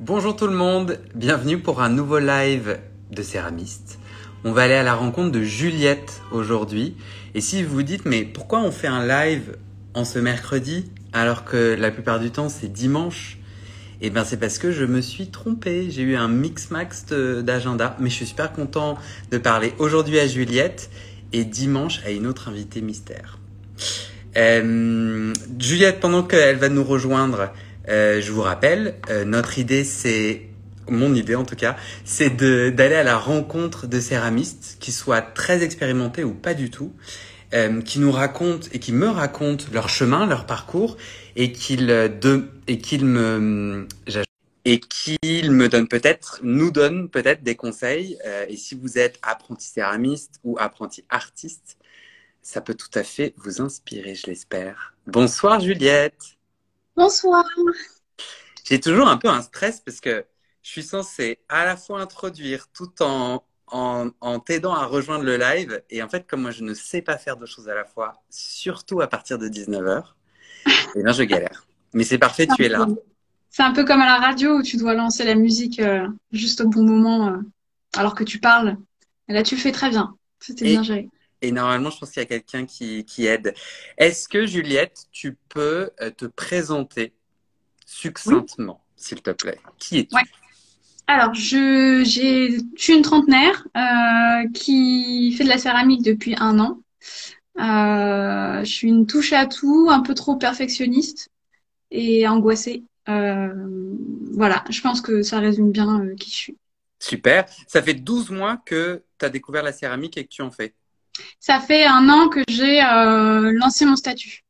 Bonjour tout le monde, bienvenue pour un nouveau live de céramiste. On va aller à la rencontre de Juliette aujourd'hui. Et si vous vous dites, mais pourquoi on fait un live en ce mercredi alors que la plupart du temps c'est dimanche? Eh bien c'est parce que je me suis trompé. J'ai eu un mix-max d'agenda, mais je suis super content de parler aujourd'hui à Juliette et dimanche à une autre invitée mystère. Euh, Juliette, pendant qu'elle va nous rejoindre, euh, je vous rappelle, euh, notre idée, c'est mon idée en tout cas, c'est d'aller à la rencontre de céramistes qui soient très expérimentés ou pas du tout, euh, qui nous racontent et qui me racontent leur chemin, leur parcours, et qu'ils et qu'ils me et qu'ils me donnent peut-être, nous donnent peut-être des conseils. et si vous êtes apprenti céramiste ou apprenti artiste, ça peut tout à fait vous inspirer, je l'espère. Bonsoir Juliette. Bonsoir. J'ai toujours un peu un stress parce que je suis censée à la fois introduire tout en, en, en t'aidant à rejoindre le live. Et en fait, comme moi, je ne sais pas faire deux choses à la fois, surtout à partir de 19h, eh bien, je galère. Mais c'est parfait, tu es là. C'est un peu comme à la radio où tu dois lancer la musique euh, juste au bon moment euh, alors que tu parles. Et là, tu le fais très bien. C'était bien géré. Et normalement, je pense qu'il y a quelqu'un qui, qui, aide. Est-ce que, Juliette, tu peux euh, te présenter succinctement, s'il te plaît? Qui es-tu? Ouais. Alors, je, je suis une trentenaire euh, qui fait de la céramique depuis un an. Euh, je suis une touche à tout, un peu trop perfectionniste et angoissée. Euh, voilà, je pense que ça résume bien qui je suis. Super. Ça fait 12 mois que tu as découvert la céramique et que tu en fais. Ça fait un an que j'ai euh, lancé mon statut.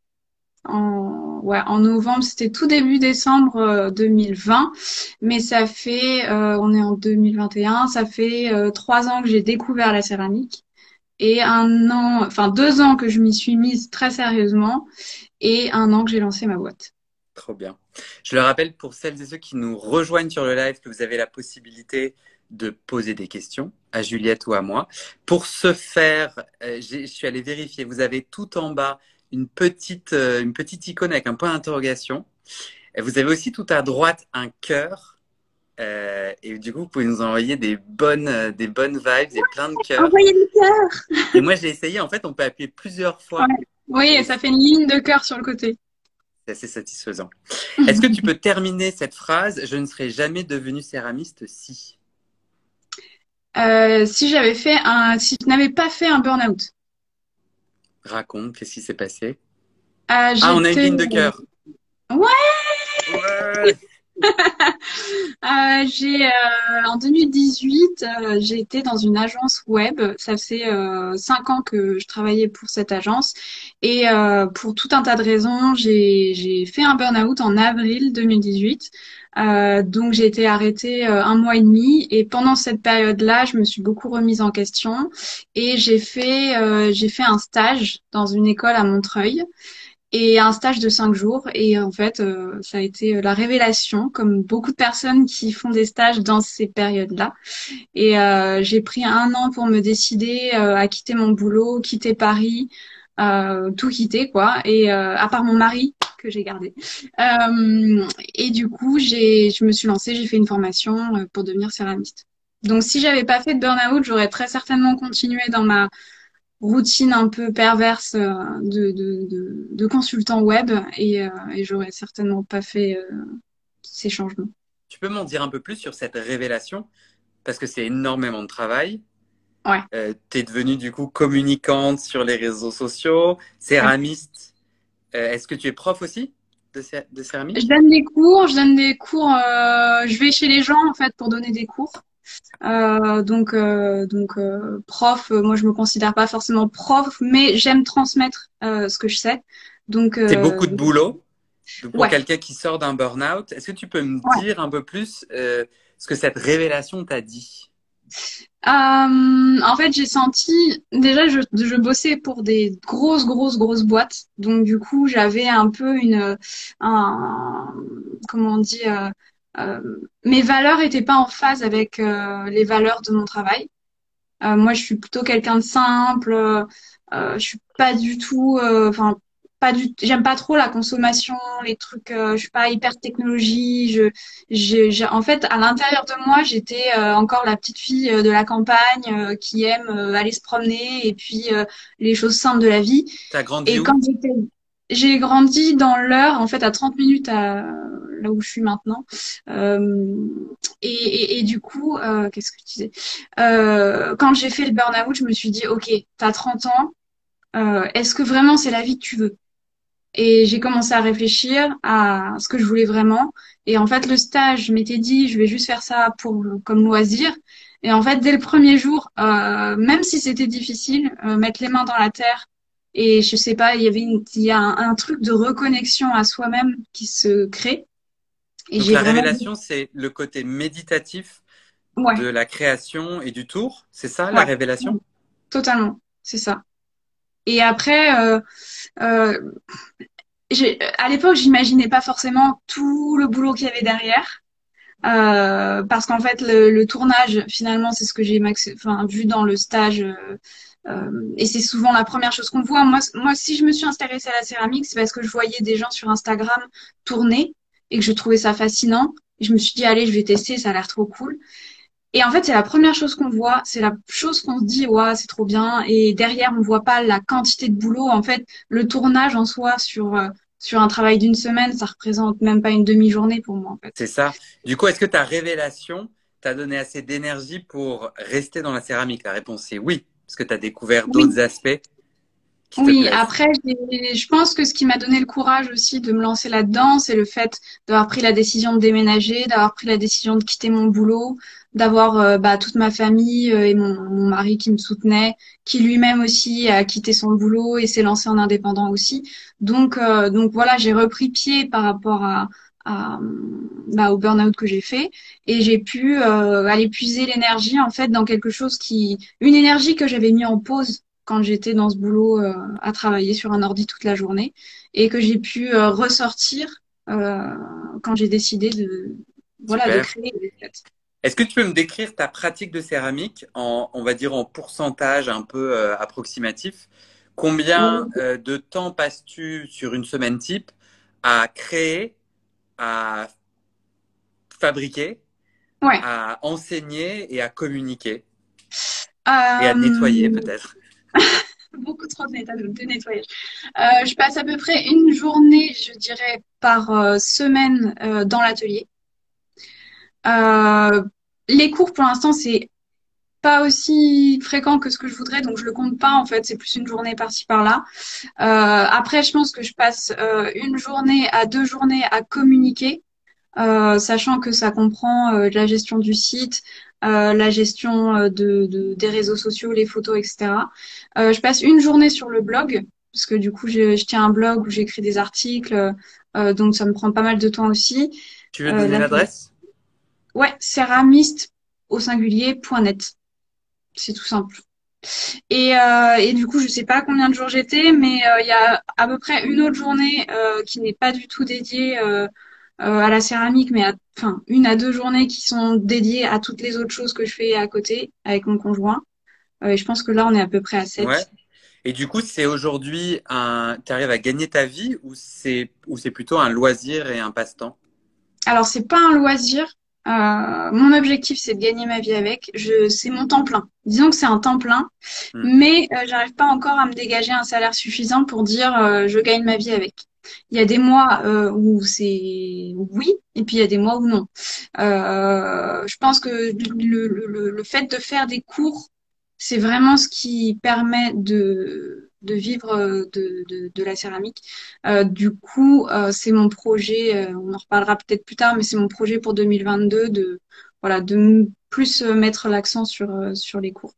En, novembre, c'était tout début décembre euh, 2020, mais ça fait, euh, on est en 2021, ça fait euh, trois ans que j'ai découvert la céramique et un an, enfin deux ans que je m'y suis mise très sérieusement et un an que j'ai lancé ma boîte. Trop bien. Je le rappelle pour celles et ceux qui nous rejoignent sur le live que vous avez la possibilité de poser des questions à Juliette ou à moi. Pour ce faire, euh, je suis allé vérifier. Vous avez tout en bas une petite, euh, une petite icône avec un point d'interrogation. Vous avez aussi tout à droite un cœur. Euh, et du coup, vous pouvez nous envoyer des bonnes, des bonnes vibes et plein de cœurs. Envoyez des cœurs. et moi, j'ai essayé. En fait, on peut appuyer plusieurs fois. Ouais. Oui, et ça fait une ligne de cœur sur le côté. C'est assez satisfaisant. Est-ce que tu peux terminer cette phrase? Je ne serais jamais devenue céramiste si. Euh, si j'avais fait un, si je n'avais pas fait un burn-out. Raconte, qu'est-ce qui s'est passé? Euh, Ah, on a une ligne de cœur. Ouais. ouais euh, j'ai euh, en 2018, euh, j'ai été dans une agence web. Ça fait euh, cinq ans que je travaillais pour cette agence et pour tout un tas de raisons, j'ai fait un burn-out en avril 2018. Euh, donc j'ai été arrêtée un mois et demi et pendant cette période-là, je me suis beaucoup remise en question et j'ai fait un stage dans une école à Montreuil et un stage de cinq jours. Et en fait ça a été la révélation comme beaucoup de personnes qui font des stages dans ces périodes-là. Et j'ai pris un an pour me décider à quitter mon boulot, quitter Paris. Euh, tout quitter quoi. Et euh, à part mon mari que j'ai gardé. Euh, et du coup j'ai je me suis lancée j'ai fait une formation pour devenir céramiste. Donc si j'avais pas fait de burn-out j'aurais très certainement continué dans ma routine un peu perverse de, de, de, de consultant web et, et j'aurais certainement pas fait ces changements tu peux m'en dire un peu plus sur cette révélation? Parce que c'est énormément de travail Ouais. Euh, tu es devenue du coup communicante sur les réseaux sociaux, céramiste. Ouais. Euh, Est-ce que tu es prof aussi de, cé de, céramique Je donne des cours, je donne des cours, euh, je vais chez les gens en fait pour donner des cours. Euh, donc donc prof, moi je me considère pas forcément prof, mais j'aime transmettre ce que je sais. Donc c'est beaucoup de boulot. Donc, pour ouais. quelqu'un qui sort d'un burn-out, est-ce que tu peux me ouais. dire un peu plus ce que cette révélation t'a dit? Euh, en fait, j'ai senti déjà je, je bossais pour des grosses grosses grosses boîtes, donc du coup j'avais un peu une un, comment on dit euh, euh, mes valeurs étaient pas en phase avec euh, les valeurs de mon travail. Euh, moi, je suis plutôt quelqu'un de simple. je suis pas du tout. Enfin, pas du, j'aime pas trop la consommation, les trucs, euh, je suis pas hyper technologie. Je, j'ai, en fait, à l'intérieur de moi, j'étais euh, encore la petite fille euh, de la campagne qui aime aller se promener et puis les choses simples de la vie. T'as grandi et où? quand j'étais, j'ai grandi dans l'heure, en fait, à 30 minutes à là où je suis maintenant. Et, et, du coup, qu'est-ce que tu disais? Quand j'ai fait le burn-out, je me suis dit, ok, t'as 30 ans. Est-ce que vraiment c'est la vie que tu veux? Et j'ai commencé à réfléchir à ce que je voulais vraiment. Et en fait, le stage, je m'étais dit, je vais juste faire ça pour comme loisir. Et en fait, dès le premier jour, euh, même si c'était difficile, euh, mettre les mains dans la terre et je sais pas, il y avait une, il y a un, truc de reconnexion à soi-même qui se crée. Et Donc la révélation, c'est le côté méditatif de la création et du tour. C'est ça, la révélation? Totalement, c'est ça. Et après, euh, euh, à l'époque, j'imaginais pas forcément tout le boulot qu'il y avait derrière. Euh, parce qu'en fait, le, tournage, finalement, c'est ce que j'ai enfin, vu dans le stage. Euh, et c'est souvent la première chose qu'on voit. Moi, moi, si je me suis intéressée à la céramique, c'est parce que je voyais des gens sur Instagram tourner et que je trouvais ça fascinant. Je me suis dit, allez, je vais tester, ça a l'air trop cool. Et en fait, c'est la première chose qu'on voit, c'est la chose qu'on se dit, ouais, c'est trop bien. Et derrière, on voit pas la quantité de boulot. En fait, le tournage en soi sur euh, sur un travail d'une semaine, ça représente même pas une demi-journée pour moi. En fait. C'est ça. Du coup, est-ce que ta révélation t'a donné assez d'énergie pour rester dans la céramique? La réponse est oui, parce que tu as découvert d'autres aspects. Oui, après, je pense que ce qui m'a donné le courage aussi de me lancer là-dedans, c'est le fait d'avoir pris la décision de déménager, d'avoir pris la décision de quitter mon boulot, d'avoir euh, bah, toute ma famille euh, et mon, mari qui me soutenait, qui lui-même aussi a quitté son boulot et s'est lancé en indépendant aussi. Donc, euh, donc voilà, j'ai repris pied par rapport à, à bah, au burn-out que j'ai fait et j'ai pu aller puiser l'énergie en fait dans quelque chose qui, une énergie que j'avais mis en pause quand j'étais dans ce boulot à travailler sur un ordi toute la journée et que j'ai pu ressortir quand j'ai décidé de voilà de créer. Est-ce que tu peux me décrire ta pratique de céramique en, on va dire, en pourcentage un peu euh, approximatif? Combien euh, de temps passes-tu sur une semaine type à créer, à fabriquer, à enseigner et à communiquer? Et à nettoyer euh, peut-être Beaucoup trop de nettoyage. je passe à peu près une journée, je dirais, par semaine dans l'atelier. Euh, les cours, pour l'instant, c'est pas aussi fréquent que ce que je voudrais, donc je le compte pas en fait. C'est plus une journée par-ci par-là. Euh, après, je pense que je passe euh, une journée à deux journées à communiquer, sachant que ça comprend la gestion du site, la gestion de, des réseaux sociaux, les photos, etc. je passe une journée sur le blog parce que du coup, je, je tiens un blog où j'écris des articles, donc ça me prend pas mal de temps aussi. Tu veux donner l'adresse? Ouais, céramiste au singulier.net. C'est tout simple. Et, euh, et, du coup, je sais pas combien de jours j'étais, mais euh, il y a à peu près une autre journée euh, qui n'est pas du tout dédiée euh, à la céramique, mais à, enfin une à deux journées qui sont dédiées à toutes les autres choses que je fais à côté avec mon conjoint. et je pense que là, on est à peu près à 7. Ouais. Et du coup, c'est aujourd'hui un, tu arrives à gagner ta vie ou c'est ou c'est plutôt un loisir et un passe-temps? Alors c'est pas un loisir, euh, mon objectif, c'est de gagner ma vie avec. Je, c'est mon temps plein. Disons que c'est un temps plein, hmm. mais euh, j'arrive pas encore à me dégager un salaire suffisant pour dire euh, je gagne ma vie avec. Il y a des mois où c'est oui, et puis il y a des mois où non. je pense que le, le, le fait de faire des cours, c'est vraiment ce qui permet de de vivre euh, de, de, de la céramique. Euh, du coup, euh, c'est mon projet, on en reparlera peut-être plus tard, mais c'est mon projet pour 2022 de, voilà, de plus mettre l'accent sur, sur les cours.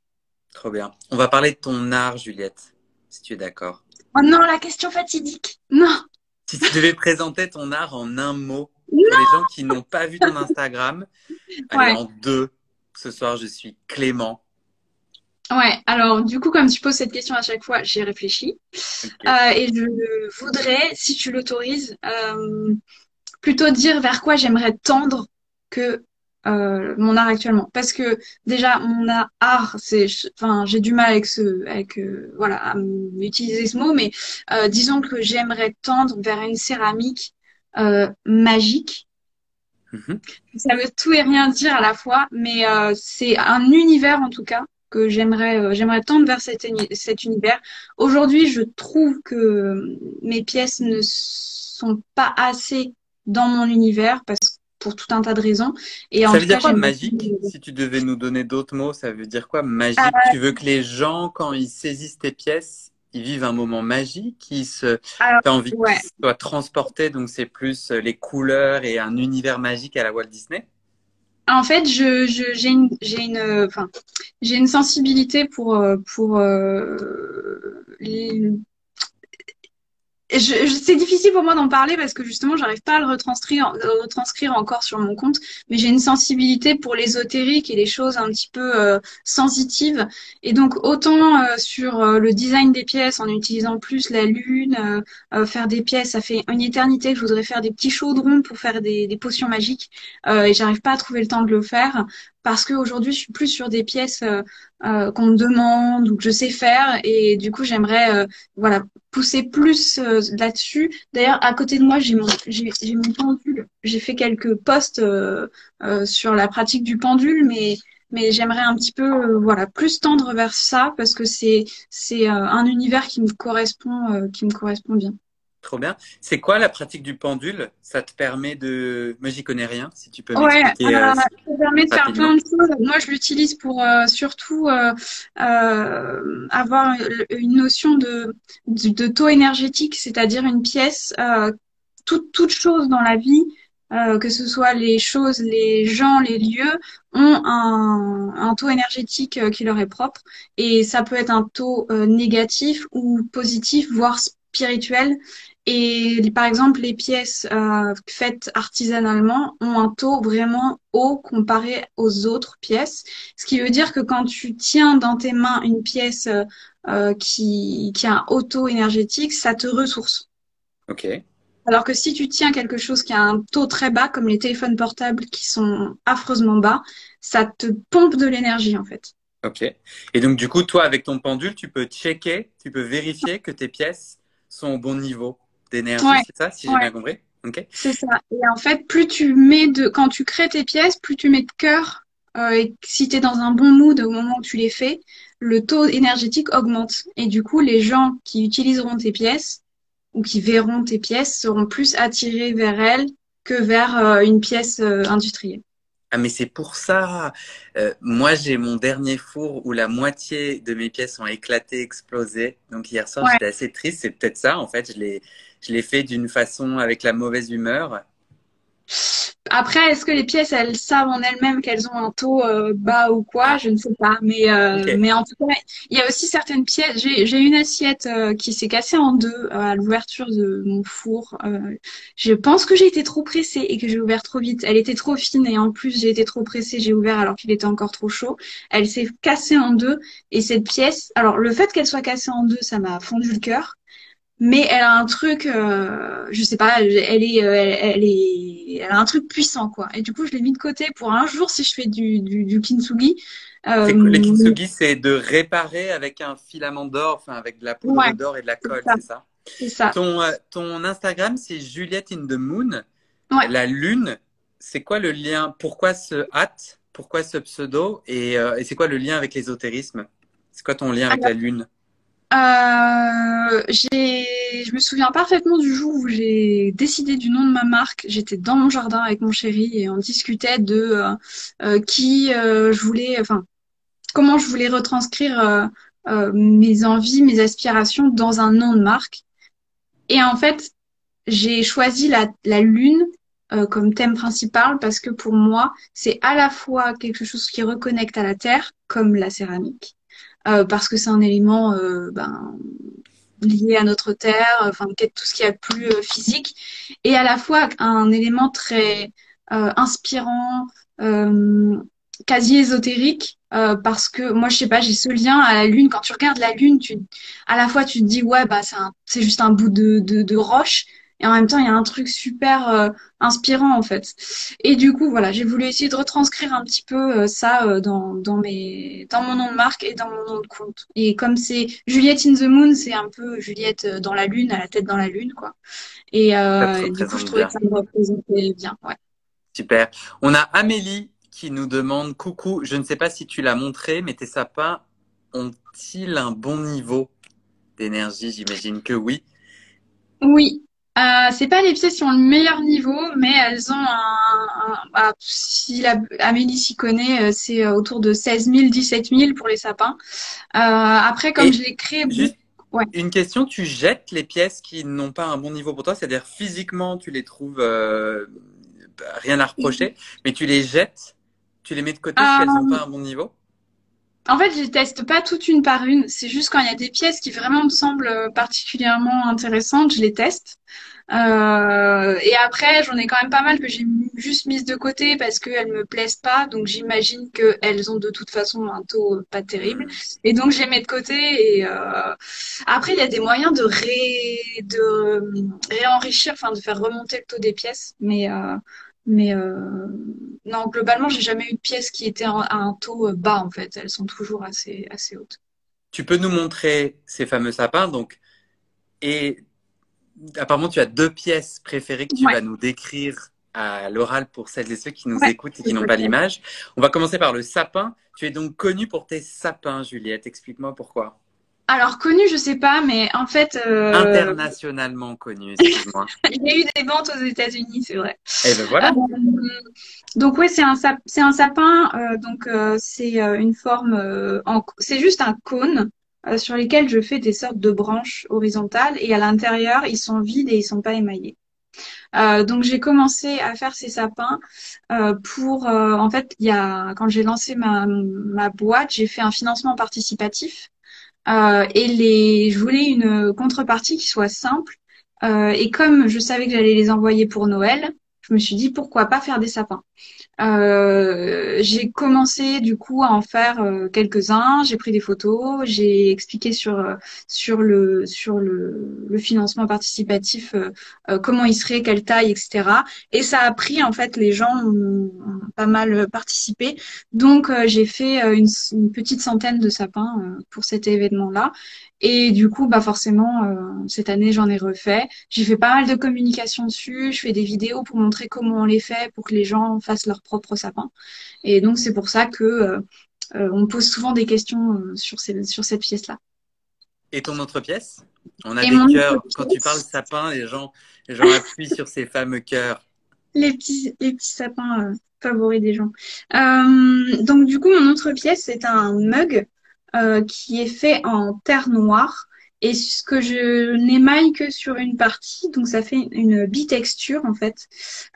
Trop bien. On va parler de ton art, Juliette, si tu es d'accord. Oh non, la question fatidique. Non. Si tu devais présenter ton art en un mot pour les gens qui n'ont pas vu ton Instagram, allez, en deux. Ce soir, je suis Clément. Ouais, alors du coup, comme tu poses cette question à chaque fois, j'ai réfléchi. Euh, et je voudrais, si tu l'autorises, euh, plutôt dire vers quoi j'aimerais tendre que euh, mon art actuellement. Parce que déjà mon art c'est enfin j'ai du mal avec ce avec euh, voilà à utiliser ce mot mais euh, disons que j'aimerais tendre vers une céramique magique. Mm-hmm. ça veut tout et rien dire à la fois mais c'est un univers en tout cas que j'aimerais j'aimerais tendre vers cet, cet univers. Aujourd'hui je trouve que mes pièces ne sont pas assez dans mon univers parce que pour tout un tas de raisons. Et ça veut dire quoi magique Si tu devais nous donner d'autres mots, ça veut dire quoi magique euh, Tu veux que les gens, quand ils saisissent tes pièces, ils vivent un moment magique, ils se, t'as envie ouais. qu'ils soient transportés, donc c'est plus euh, les couleurs et un univers magique à la Walt Disney? En fait, je, j'ai une, j'ai une, enfin, j'ai une sensibilité pour, euh, pour les, c'est difficile pour moi d'en parler parce que justement, j'arrive pas à le retranscrire, retranscrire encore sur mon compte. Mais j'ai une sensibilité pour l'ésotérique et les choses un petit peu euh, sensitives. Et donc, autant euh, sur euh, le design des pièces, en utilisant plus la lune, faire des pièces, ça fait une éternité que je voudrais faire des petits chaudrons pour faire des, des potions magiques. et j'arrive pas à trouver le temps de le faire parce qu'aujourd'hui, je suis plus sur des pièces euh, qu'on me demande ou que je sais faire. Et du coup j'aimerais euh, voilà pousser plus euh, là-dessus. D'ailleurs à côté de moi j'ai mon j'ai, mon pendule. J'ai fait quelques posts sur la pratique du pendule mais mais j'aimerais un petit peu voilà plus tendre vers ça parce que c'est c'est un univers qui me correspond qui me correspond bien Trop bien. C'est quoi la pratique du pendule? Ça te permet de. Moi, j'y connais rien. Si tu peux ouais, m'expliquer. Euh, ça permet de faire plein de choses. Moi, je l'utilise pour euh, surtout euh, euh, avoir une notion de, de, taux énergétique, c'est-à-dire une pièce. toute, toute chose dans la vie, que ce soit les choses, les gens, les lieux, ont un, un taux énergétique qui leur est propre. Et ça peut être un taux négatif ou positif, voire spirituel. Et par exemple, les pièces euh, faites artisanalement ont un taux vraiment haut comparé aux autres pièces. Ce qui veut dire que quand tu tiens dans tes mains une pièce euh, qui, qui a un haut taux énergétique, ça te ressource. Ok. Alors que si tu tiens quelque chose qui a un taux très bas, comme les téléphones portables qui sont affreusement bas, ça te pompe de l'énergie en fait. Ok. Et donc du coup, toi, avec ton pendule, tu peux checker, tu peux vérifier que tes pièces sont au bon niveau d'énergie, c'est ça, si j'ai bien compris? C'est ça. Et en fait, plus tu mets de, quand tu crées tes pièces, plus tu mets de cœur, euh, et si tu es dans un bon mood au moment où tu les fais, le taux énergétique augmente. Et du coup, les gens qui utiliseront tes pièces ou qui verront tes pièces seront plus attirés vers elles que vers euh, une pièce euh, industrielle. Ah mais c'est pour ça. Euh, moi j'ai mon dernier four où la moitié de mes pièces ont éclaté, explosé. Donc hier soir j'étais assez triste. C'est peut-être ça en fait. Je l'ai, je l'ai fait d'une façon avec la mauvaise humeur. Après, est-ce que les pièces, elles savent en elles-mêmes qu'elles ont un taux euh, bas ou quoi? Je ne sais pas. Mais, euh, mais en tout cas, il y a aussi certaines pièces. J'ai une assiette euh, qui s'est cassée en deux à l'ouverture de mon four. je pense que j'ai été trop pressée et que j'ai ouvert trop vite. Elle était trop fine et en plus, j'ai été trop pressée. J'ai ouvert alors qu'il était encore trop chaud. Elle s'est cassée en deux. Et cette pièce, alors le fait qu'elle soit cassée en deux, ça m'a fondu le cœur mais elle a un truc, euh, je sais pas, elle est, euh, elle, est, elle a un truc puissant quoi. Et du coup, je l'ai mis de côté pour un jour si je fais du, du, du kintsugi. Euh, le kintsugi, c'est de réparer avec un filament d'or, enfin avec de la poudre d'or et de la colle, c'est ça. C'est ça. Ton, euh, ton Instagram, c'est Juliette in the Moon. La lune, c'est quoi le lien? Pourquoi ce hâte Pourquoi ce pseudo? Et, et c'est quoi le lien avec l'ésotérisme? C'est quoi ton lien avec la lune? Euh, je me souviens parfaitement du jour où j'ai décidé du nom de ma marque. J'étais dans mon jardin avec mon chéri et on discutait de euh, euh, qui euh, je voulais, enfin, comment je voulais retranscrire mes envies, mes aspirations dans un nom de marque. Et en fait, j'ai choisi la, la lune comme thème principal parce que pour moi, c'est à la fois quelque chose qui reconnecte à la terre, comme la céramique, euh, parce que c'est un élément euh, ben, lié à notre terre, enfin tout ce qui est plus euh, physique, et à la fois un élément très inspirant, quasi ésotérique, parce que moi je sais pas, j'ai ce lien à la lune. Quand tu regardes la lune, tu, à la fois tu te dis ouais bah c'est juste un bout de, roche, et en même temps il y a un truc super euh, inspirant en fait. Et du coup voilà, j'ai voulu essayer de retranscrire un petit peu euh, ça euh, dans dans mes dans mon nom de marque et dans mon nom de compte. Et comme c'est Juliette in the Moon, c'est un peu Juliette dans la lune, à la tête dans la lune quoi. Et, et du coup je trouvais que ça me représentait bien. Ouais. Super. On a Amélie qui nous demande coucou, je ne sais pas si tu l'as montré, mais tes sapins ont-ils un bon niveau d'énergie? J'imagine que oui. Oui. Euh, c'est pas les pièces qui ont le meilleur niveau, mais elles ont un, bah, si la, Amélie s'y connaît, euh, c'est euh, autour de 16 000, 17 000 pour les sapins. Euh, après, comme je l'ai créé, ouais. Une question, tu jettes les pièces qui n'ont pas un bon niveau pour toi, c'est-à-dire physiquement tu les trouves euh, rien à reprocher, mais tu les jettes, tu les mets de côté si elles n'ont pas un bon niveau? En fait, je teste pas toutes une par une. C'est juste quand il y a des pièces qui vraiment me semblent particulièrement intéressantes, je les teste. Euh, et après, j'en ai quand même pas mal que j'ai juste mises de côté parce qu'elles me plaisent pas. Donc j'imagine qu'elles ont de toute façon un taux pas terrible. Et donc je les mets de côté. Et euh... après, il y a des moyens de ré... de réenrichir, enfin de faire remonter le taux des pièces. Mais euh... Mais euh, non, globalement, j'ai jamais eu de pièces qui étaient à un taux euh, bas en fait. Elles sont toujours assez assez hautes. Tu peux nous montrer ces fameux sapins donc et apparemment tu as deux pièces préférées que tu vas nous décrire à l'oral pour celles et ceux qui nous écoutent et qui n'ont pas l'image. On va commencer par le sapin. Tu es donc connue pour tes sapins, Juliette. Explique-moi pourquoi. Alors connu, je sais pas, mais en fait. Euh... Internationalement connu, excuse-moi. Il y a eu des ventes aux États-Unis, c'est vrai. Et eh ben voilà. Euh, donc oui, c'est un sap... c'est un sapin. Euh, donc c'est une forme. En... C'est juste un cône sur lequel je fais des sortes de branches horizontales et à l'intérieur ils sont vides et ils sont pas émaillés. donc j'ai commencé à faire ces sapins pour en fait il y a quand j'ai lancé ma ma boîte j'ai fait un financement participatif euh, et les, je voulais une contrepartie qui soit simple. Euh, et comme je savais que j'allais les envoyer pour Noël, je me suis dit pourquoi pas faire des sapins. Euh, j'ai commencé du coup à en faire euh, quelques-uns. J'ai pris des photos, j'ai expliqué sur euh, sur le sur le, le financement participatif euh, comment il serait, quelle taille, etc. Et ça a pris en fait les gens ont, pas mal participé. Donc j'ai fait une, petite centaine de sapins pour cet événement-là. Et du coup, bah forcément, cette année, j'en ai refait. J'ai fait pas mal de communication dessus. Je fais des vidéos pour montrer comment on les fait, pour que les gens fassent leur propre sapin. Et donc, c'est pour ça que euh, euh, on pose souvent des questions euh, sur, ces, sur cette pièce-là. Et ton autre pièce? On a des cœurs. Quand tu parles sapin, les gens, les gens appuient sur ces fameux cœurs. Les petits, les petits sapins favoris des gens. donc, du coup, mon autre pièce, c'est un mug qui est fait en terre noire et ce que je n'émaille que sur une partie, donc ça fait une bitexture en fait,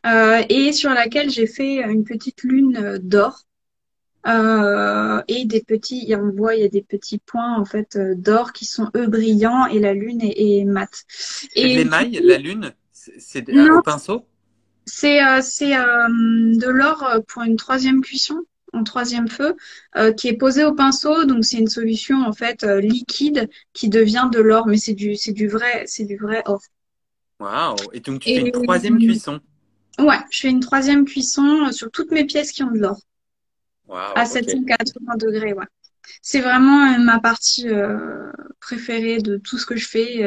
euh, et sur laquelle j'ai fait une petite lune euh, d'or. Euh, et des petits, on voit, il y a des petits points en fait euh, d'or qui sont eux brillants et la lune est, est mate. Et l'émail, la lune, c'est au pinceau? C'est c'est de l'or pour une troisième cuisson en troisième feu, euh, qui est posé au pinceau. Donc c'est une solution en fait euh, liquide qui devient de l'or, mais c'est du c'est du vrai c'est du vrai or. Waouh Et donc tu fais une troisième cuisson. Ouais, je fais une troisième cuisson euh, sur toutes mes pièces qui ont de l'or. Wow, à 780 degrés, ouais. C'est vraiment ma partie préférée de tout ce que je fais.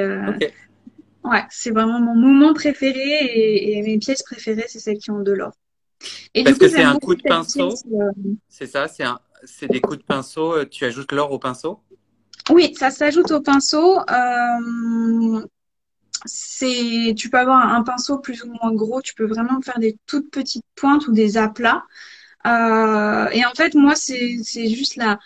Ouais, c'est vraiment mon moment préféré et mes pièces préférées, c'est celles qui ont de l'or. Et Parce que c'est un coup de pinceau. C'est ça, c'est un, c'est des coups de pinceau. Euh, tu ajoutes l'or au pinceau? Oui, ça s'ajoute au pinceau. Euh, c'est, tu peux avoir un pinceau plus ou moins gros. Tu peux vraiment faire des toutes petites pointes ou des aplats. Euh, et en fait, moi, c'est, c'est juste la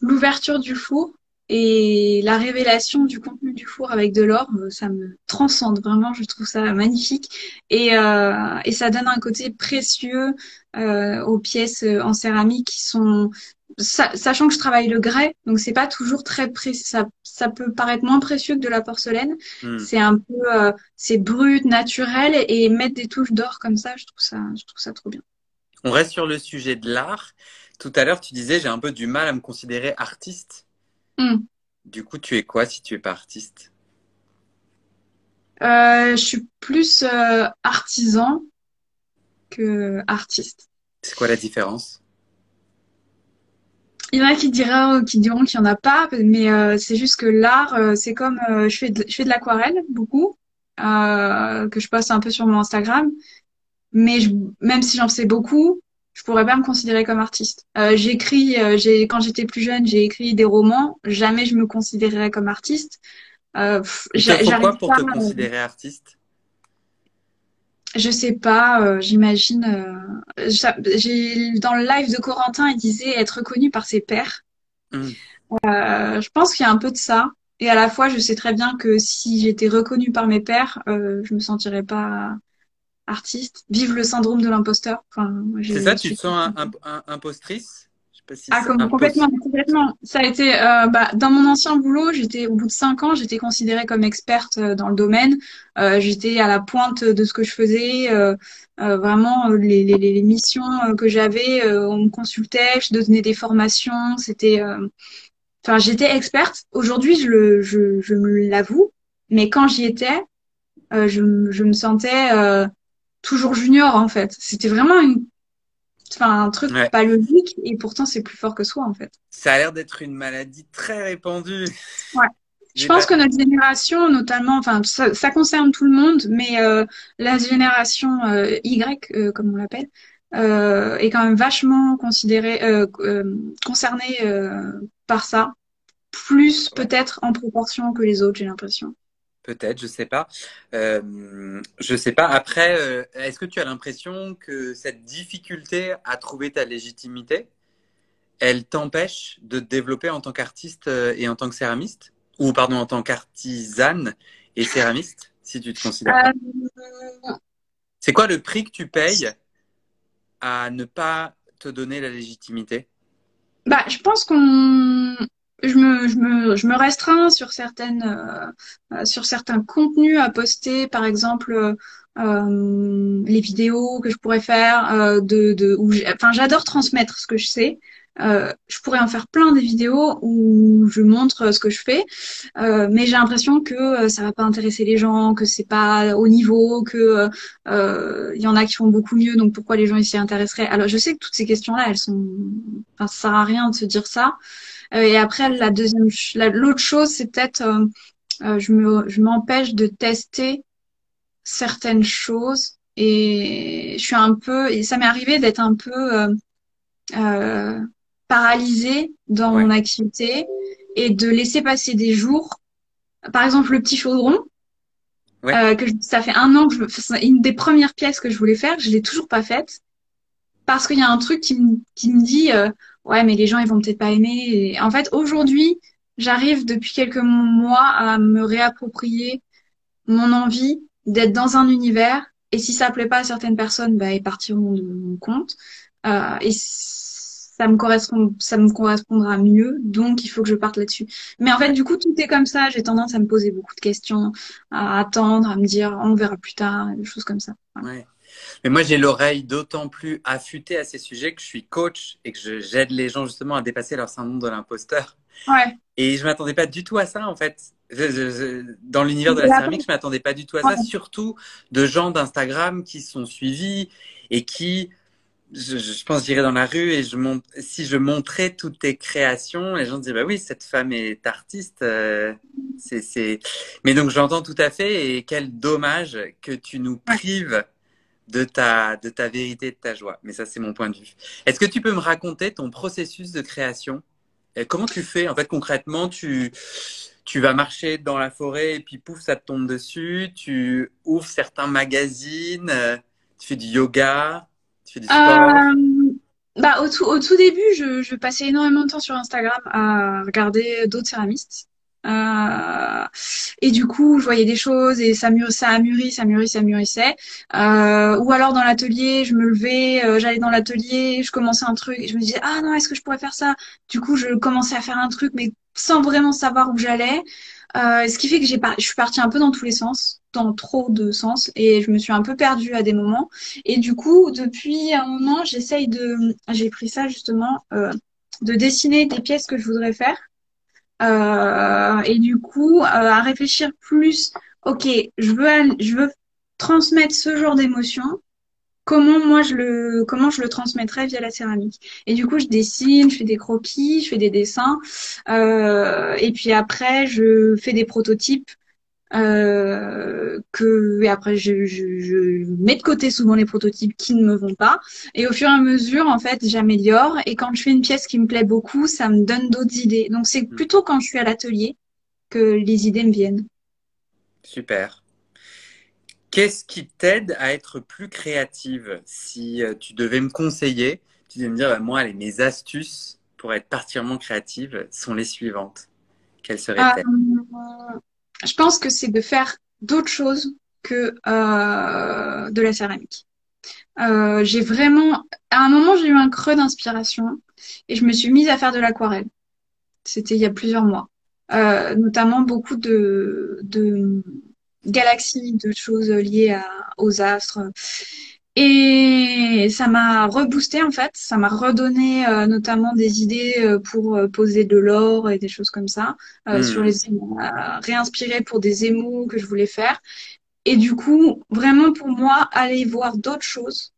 l'ouverture du four et la révélation du contenu du four avec de l'or, euh, ça me transcende vraiment. Je trouve ça magnifique et, euh, et ça donne un côté précieux euh, aux pièces en céramique qui sont, sachant que je travaille le grès, donc c'est pas toujours très précieux. Ça, ça peut paraître moins précieux que de la porcelaine. Hmm. C'est un peu, euh, c'est brut, naturel et mettre des touches d'or comme ça, je trouve ça, je trouve ça trop bien. On reste sur le sujet de l'art. Tout à l'heure, tu disais j'ai un peu du mal à me considérer artiste. Hmm. Du coup, tu es quoi si tu es pas artiste? Euh, je suis plus euh, artisan que artiste. C'est quoi la différence? Il y en a qui diront, qui diront qu'il y en a pas, mais euh, c'est juste que l'art, euh, c'est comme euh, je fais de, je fais de l'aquarelle beaucoup, euh, que je poste un peu sur mon Instagram, mais je, même si j'en sais beaucoup, je pourrais pas me considérer comme artiste. Euh, j'écris, euh, j'ai quand j'étais plus jeune, j'ai écrit des romans, jamais je me considérerais comme artiste. Euh, pff, Il te j'a- faut j'arrive quoi pour te considérer artiste? Je sais pas, euh, j'imagine. j'ai dans le live de Corentin, il disait être reconnu par ses pairs. Hmm. Je pense qu'il y a un peu de ça. Et à la fois, je sais très bien que si j'étais reconnue par mes pairs, je me sentirais pas artiste. Vive le syndrome de l'imposteur. Enfin, C'est ça, tu te sens un, impostrice? Je sais pas si ah, comme, complètement, complètement. Ça a été, euh, bah, dans mon ancien boulot, j'étais, au bout de cinq ans, j'étais considérée comme experte euh, dans le domaine. Euh, j'étais à la pointe de ce que je faisais. euh, vraiment, les, les, les missions que j'avais, on me consultait, je donnais des formations. C'était, enfin, j'étais experte. Aujourd'hui, je le, je, je me l'avoue. Mais quand j'y étais, je, me- je me sentais toujours junior, en fait. C'était vraiment une, enfin, un truc Ouais. pas logique, et pourtant, c'est plus fort que soi, en fait. Ça a l'air d'être une maladie très répandue. Ouais. Je pense pas... que notre génération, notamment, enfin, ça, ça concerne tout le monde, mais euh, la génération euh, Y, euh, comme on l'appelle, est quand même vachement considérée, concernée par ça, plus Ouais. peut-être en proportion que les autres, j'ai l'impression. Peut-être, je sais pas. Euh, je sais pas. Après, euh, est-ce que tu as l'impression que cette difficulté à trouver ta légitimité, elle t'empêche de te développer en tant qu'artiste euh, et en tant que céramiste? Ou pardon, en tant qu'artisane et céramiste, si tu te considères. Euh, C'est quoi le prix que tu payes à ne pas te donner la légitimité? bah, je pense qu'on, je me, je me, je me restreins sur certaines, euh, euh, sur certains contenus à poster, par exemple. euh, les vidéos que je pourrais faire de, de enfin j'adore transmettre ce que je sais Euh, je pourrais en faire plein des vidéos où je montre ce que je fais. Euh, mais j'ai l'impression que euh, ça va pas intéresser les gens que c'est pas au niveau que euh, euh, il y en a qui font beaucoup mieux. Donc pourquoi les gens ils s'y intéresseraient? Alors je sais que toutes ces questions là elles sont enfin ça sert à rien de se dire ça. Euh, et après la deuxième l'autre chose c'est peut-être euh, euh, je me je m'empêche de tester certaines choses. Et je suis un peu et ça m'est arrivé d'être un peu euh, euh, paralysée dans Ouais. mon activité et de laisser passer des jours. Par exemple, le petit chaudron, Ouais. euh, que je- ça fait un an que je, me- c'est une des premières pièces que je voulais faire, je l'ai toujours pas faite parce qu'il y a un truc qui me, qui me dit euh, ouais mais les gens ils vont peut-être pas aimer. Et en fait, aujourd'hui, j'arrive depuis quelques mois à me réapproprier mon envie d'être dans un univers. Et si ça plaît pas à certaines personnes, bah, ils partiront de mon compte. Euh, et ça me correspond, ça me correspondra mieux. Donc, il faut que je parte là-dessus. Mais en fait, du coup, tout est comme ça. J'ai tendance à me poser beaucoup de questions, à attendre, à me dire, on verra plus tard, des choses comme ça. Voilà. Ouais. Mais moi, j'ai l'oreille d'autant plus affûtée à ces sujets que je suis coach et que j'aide les gens justement à dépasser leur syndrome de l'imposteur. Ouais. Et je m'attendais pas du tout à ça, en fait. Je- je- je- dans l'univers de la céramique, je m'attendais pas du tout à ça, surtout de gens d'Instagram qui sont suivis et qui, je, je pense, j'irais dans la rue et je monte, si je montrais toutes tes créations, les gens disaient, bah oui, cette femme est artiste. euh, c'est. Mais donc, j'entends tout à fait et quel dommage que tu nous prives de ta, de ta vérité de ta joie. Mais ça, c'est mon point de vue. Est-ce que tu peux me raconter ton processus de création? Et comment tu fais? En fait, concrètement, tu, tu vas marcher dans la forêt et puis pouf, ça te tombe dessus. Tu ouvres certains magazines, euh, tu fais du yoga, tu fais du sport. Euh, bah, au tout, au tout début, je, je passais énormément de temps sur Instagram à regarder d'autres céramistes. Euh, et du coup, je voyais des choses et ça, mûr, ça a mûri, ça mûri, ça mûrissait. Euh, ou alors dans l'atelier, je me levais, euh, j'allais dans l'atelier, je commençais un truc et je me disais, ah non, est-ce que je pourrais faire ça? Du coup, je commençais à faire un truc, mais sans vraiment savoir où j'allais. Euh, ce qui fait que j'ai par... je suis partie un peu dans tous les sens, dans trop de sens, et je me suis un peu perdue à des moments. Et du coup, depuis un moment, j'essaye de, j'ai pris ça justement, euh, de dessiner des pièces que je voudrais faire. Euh, et du coup, euh, à réfléchir plus ok, je veux, je veux transmettre ce genre d'émotion. Comment moi je le, comment je le transmettrais via la céramique? Et du coup, je dessine, je fais des croquis, je fais des dessins, et puis après, je fais des prototypes euh, que et après je, je, je, mets de côté souvent les prototypes qui ne me vont pas. Et au fur et à mesure en fait j'améliore. Et quand je fais une pièce qui me plaît beaucoup ça me donne d'autres idées. Donc c'est mm. plutôt quand je suis à l'atelier que les idées me viennent. Super. Qu'est-ce qui t'aide à être plus créative? Si euh, tu devais me conseiller tu devais me dire bah, moi allez, mes astuces pour être particulièrement créative sont les suivantes. Quelles seraient-elles? Euh, je pense que c'est de faire d'autres choses que euh, de la céramique. Euh, j'ai vraiment, à un moment, j'ai eu un creux d'inspiration et je me suis mise à faire de l'aquarelle. C'était il y a plusieurs mois, euh, notamment beaucoup de, de galaxies, de choses liées à, aux astres. Et ça m'a reboosté en fait, ça m'a redonné euh, notamment des idées euh, pour euh, poser de l'or et des choses comme ça, hmm. sur les réinspiré pour des émaux que je voulais faire. Et du coup, vraiment pour moi, aller voir d'autres choses,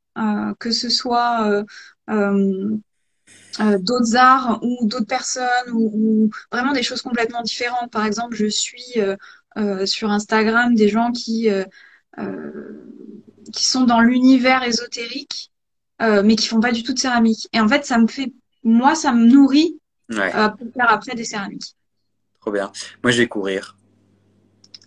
que ce soit d'autres arts ou d'autres personnes ou, ou, vraiment des choses complètement différentes. Par exemple, je suis sur Instagram des gens qui qui sont dans l'univers ésotérique, euh, mais qui font pas du tout de céramique. Et en fait, ça me fait, moi, ça me nourrit euh, pour faire après des céramiques. Trop bien. Moi, je vais courir.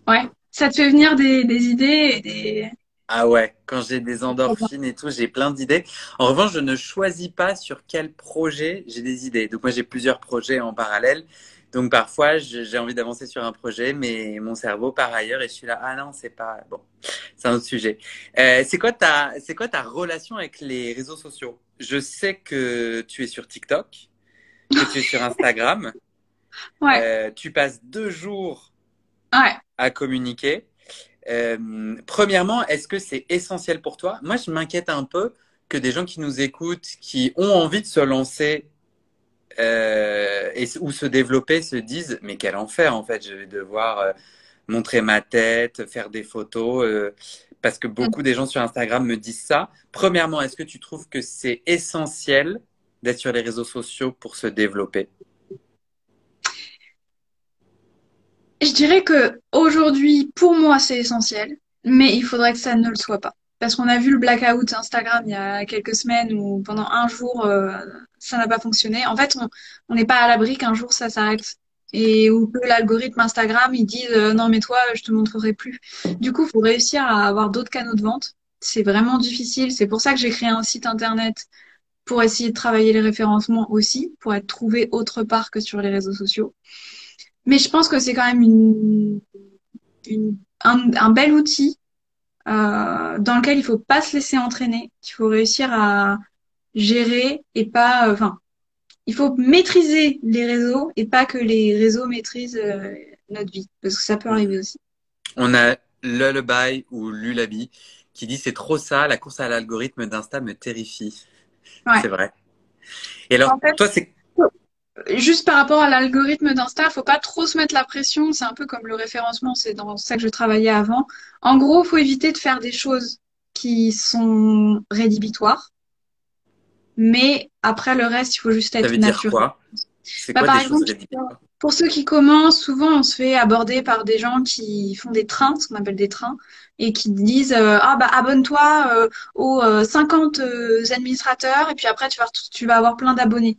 Ouais. Ça te fait venir des, des idées et des. Ah ouais, quand j'ai des endorphines et tout, j'ai plein d'idées. En revanche, je ne choisis pas sur quel projet j'ai des idées. Donc moi, j'ai plusieurs projets en parallèle. Donc parfois, j'ai envie d'avancer sur un projet, mais mon cerveau part ailleurs et je suis là, ah non, c'est pas bon, c'est un autre sujet. Euh, c'est quoi ta, c'est quoi ta relation avec les réseaux sociaux? Je sais que tu es sur TikTok, que tu es sur Instagram. Ouais. Euh, tu passes deux jours ouais. à communiquer. Euh, premièrement, est-ce que c'est essentiel pour toi? Moi, je m'inquiète un peu que des gens qui nous écoutent, qui ont envie de se lancer euh, et, ou se développer se disent mais quel enfer en fait je vais devoir euh, montrer ma tête faire des photos euh, parce que beaucoup des gens sur Instagram me disent ça. Premièrement est-ce que tu trouves que c'est essentiel d'être sur les réseaux sociaux pour se développer? Je dirais que aujourd'hui pour moi c'est essentiel mais il faudrait que ça ne le soit pas parce qu'on a vu le blackout Instagram il y a quelques semaines où pendant un jour euh, ça n'a pas fonctionné. En fait, on n'est pas à l'abri qu'un jour ça s'arrête et où l'algorithme Instagram il dit euh, non mais toi je te montrerai plus. Du coup, faut réussir à avoir d'autres canaux de vente. C'est vraiment difficile. C'est pour ça que j'ai créé un site internet pour essayer de travailler les référencements aussi, pour être trouvé autre part que sur les réseaux sociaux. Mais je pense que c'est quand même un bel outil euh, dans lequel il faut pas se laisser entraîner, qu'il faut réussir à gérer et pas, euh, enfin, il faut maîtriser les réseaux et pas que les réseaux maîtrisent euh, notre vie, parce que ça peut arriver aussi. On a Lullaby ou Lulabi qui dit c'est trop ça, la course à l'algorithme d'Insta me terrifie. Ouais. C'est vrai. Et alors, toi, c'est juste par rapport à l'algorithme d'Insta, faut pas trop se mettre la pression. C'est un peu comme le référencement, c'est dans ça que je travaillais avant. En gros, faut éviter de faire des choses qui sont rédhibitoires. Mais après le reste, il faut juste être naturel. Bah, par exemple, pour ceux qui commencent, souvent on se fait aborder par des gens qui font des trains, ce qu'on appelle des trains, et qui disent euh, ah bah abonne-toi euh, aux 50 euh, administrateurs et puis après tu vas tu vas avoir plein d'abonnés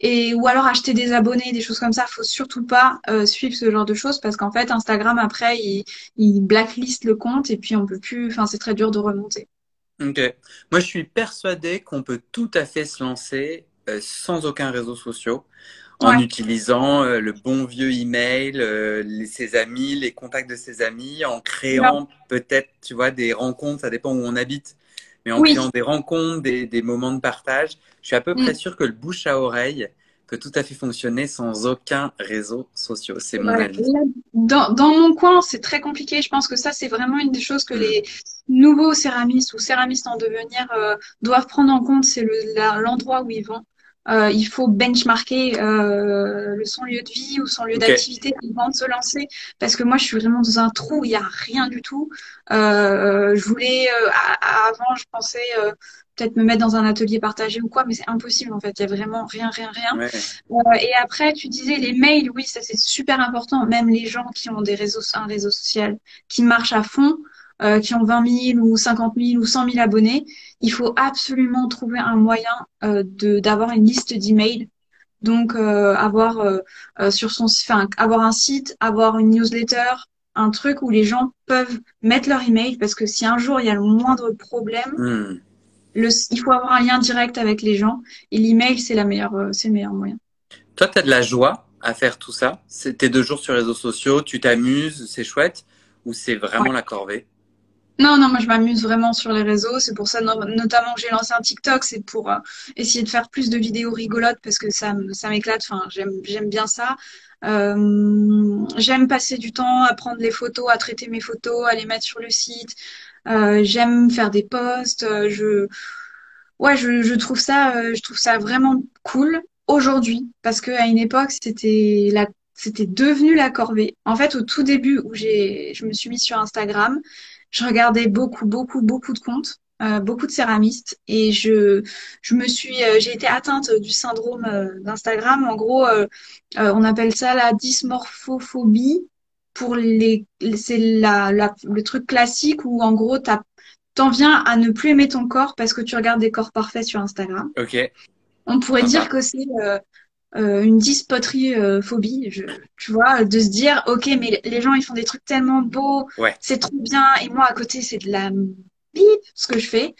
et ou alors acheter des abonnés, des choses comme ça. Faut surtout pas euh, suivre ce genre de choses parce qu'en fait Instagram après il, il blacklist le compte et puis on peut plus. Enfin c'est très dur de remonter. Ok. Moi je suis persuadée qu'on peut tout à fait se lancer euh, sans aucun réseau social en utilisant euh, le bon vieux email, les, ses amis, les contacts de ses amis, en créant peut-être tu vois des rencontres. Ça dépend où on habite mais en créant des rencontres, des, des, moments de partage. Je suis à peu près mm. sûr que le bouche à oreille peut tout à fait fonctionner sans aucun réseau social. C'est mon avis. Dans, dans, mon coin, c'est très compliqué. Je pense que ça, c'est vraiment une des choses que mm. les nouveaux céramistes ou céramistes en devenir euh, doivent prendre en compte. C'est l'endroit où ils vont. Euh, il faut benchmarker euh, le son lieu de vie ou son lieu d'activité avant de se lancer. Parce que moi, je suis vraiment dans un trou, il y a rien du tout. Euh, je voulais, euh, à- à- avant, je pensais euh, peut-être me mettre dans un atelier partagé ou quoi, mais c'est impossible en fait. Il y a vraiment rien, rien, rien. Ouais. Euh, et après, tu disais les mails, oui, ça c'est super important. Même les gens qui ont des réseaux, un réseau social qui marche à fond, euh, qui ont 20 000 ou 50 000 ou 100 000 abonnés, il faut absolument trouver un moyen euh, de d'avoir une liste d'emails. Donc euh, avoir sur son, enfin avoir un site, avoir une newsletter, un truc où les gens peuvent mettre leur email parce que si un jour il y a le moindre problème, Hmm. le, il faut avoir un lien direct avec les gens et l'email c'est la meilleure, c'est le meilleur moyen. Toi, tu as de la joie à faire tout ça? Tes deux jours sur les réseaux sociaux, tu t'amuses, c'est chouette, ou c'est vraiment la corvée? Non, non, moi je m'amuse vraiment sur les réseaux. C'est pour ça no- notamment que j'ai lancé un TikTok, c'est pour euh, essayer de faire plus de vidéos rigolotes parce que ça, m'éclate. Enfin, j'aime, bien ça. Euh, j'aime passer du temps à prendre les photos, à traiter mes photos, à les mettre sur le site. Euh, j'aime faire des posts. Je, ouais, trouve ça, je trouve ça vraiment cool aujourd'hui parce que à une époque c'était devenu la corvée. En fait, au tout début où je me suis mise sur Instagram. Je regardais beaucoup, beaucoup, beaucoup de comptes, euh, beaucoup de céramistes, et je, je me suis, euh, j'ai été atteinte du syndrome euh, d'Instagram. En gros, euh, euh, on appelle ça la dysmorphophobie. Pour les, c'est la, la, le truc classique où en gros t'as, t'en viens à ne plus aimer ton corps parce que tu regardes des corps parfaits sur Instagram. Ok. On pourrait Sympa. dire que c'est euh, une dyspoterie euh, phobie, je, tu vois, de se dire, ok, mais les gens ils font des trucs tellement beaux, Ouais. c'est trop bien, et moi à côté c'est de la bip ce que je fais.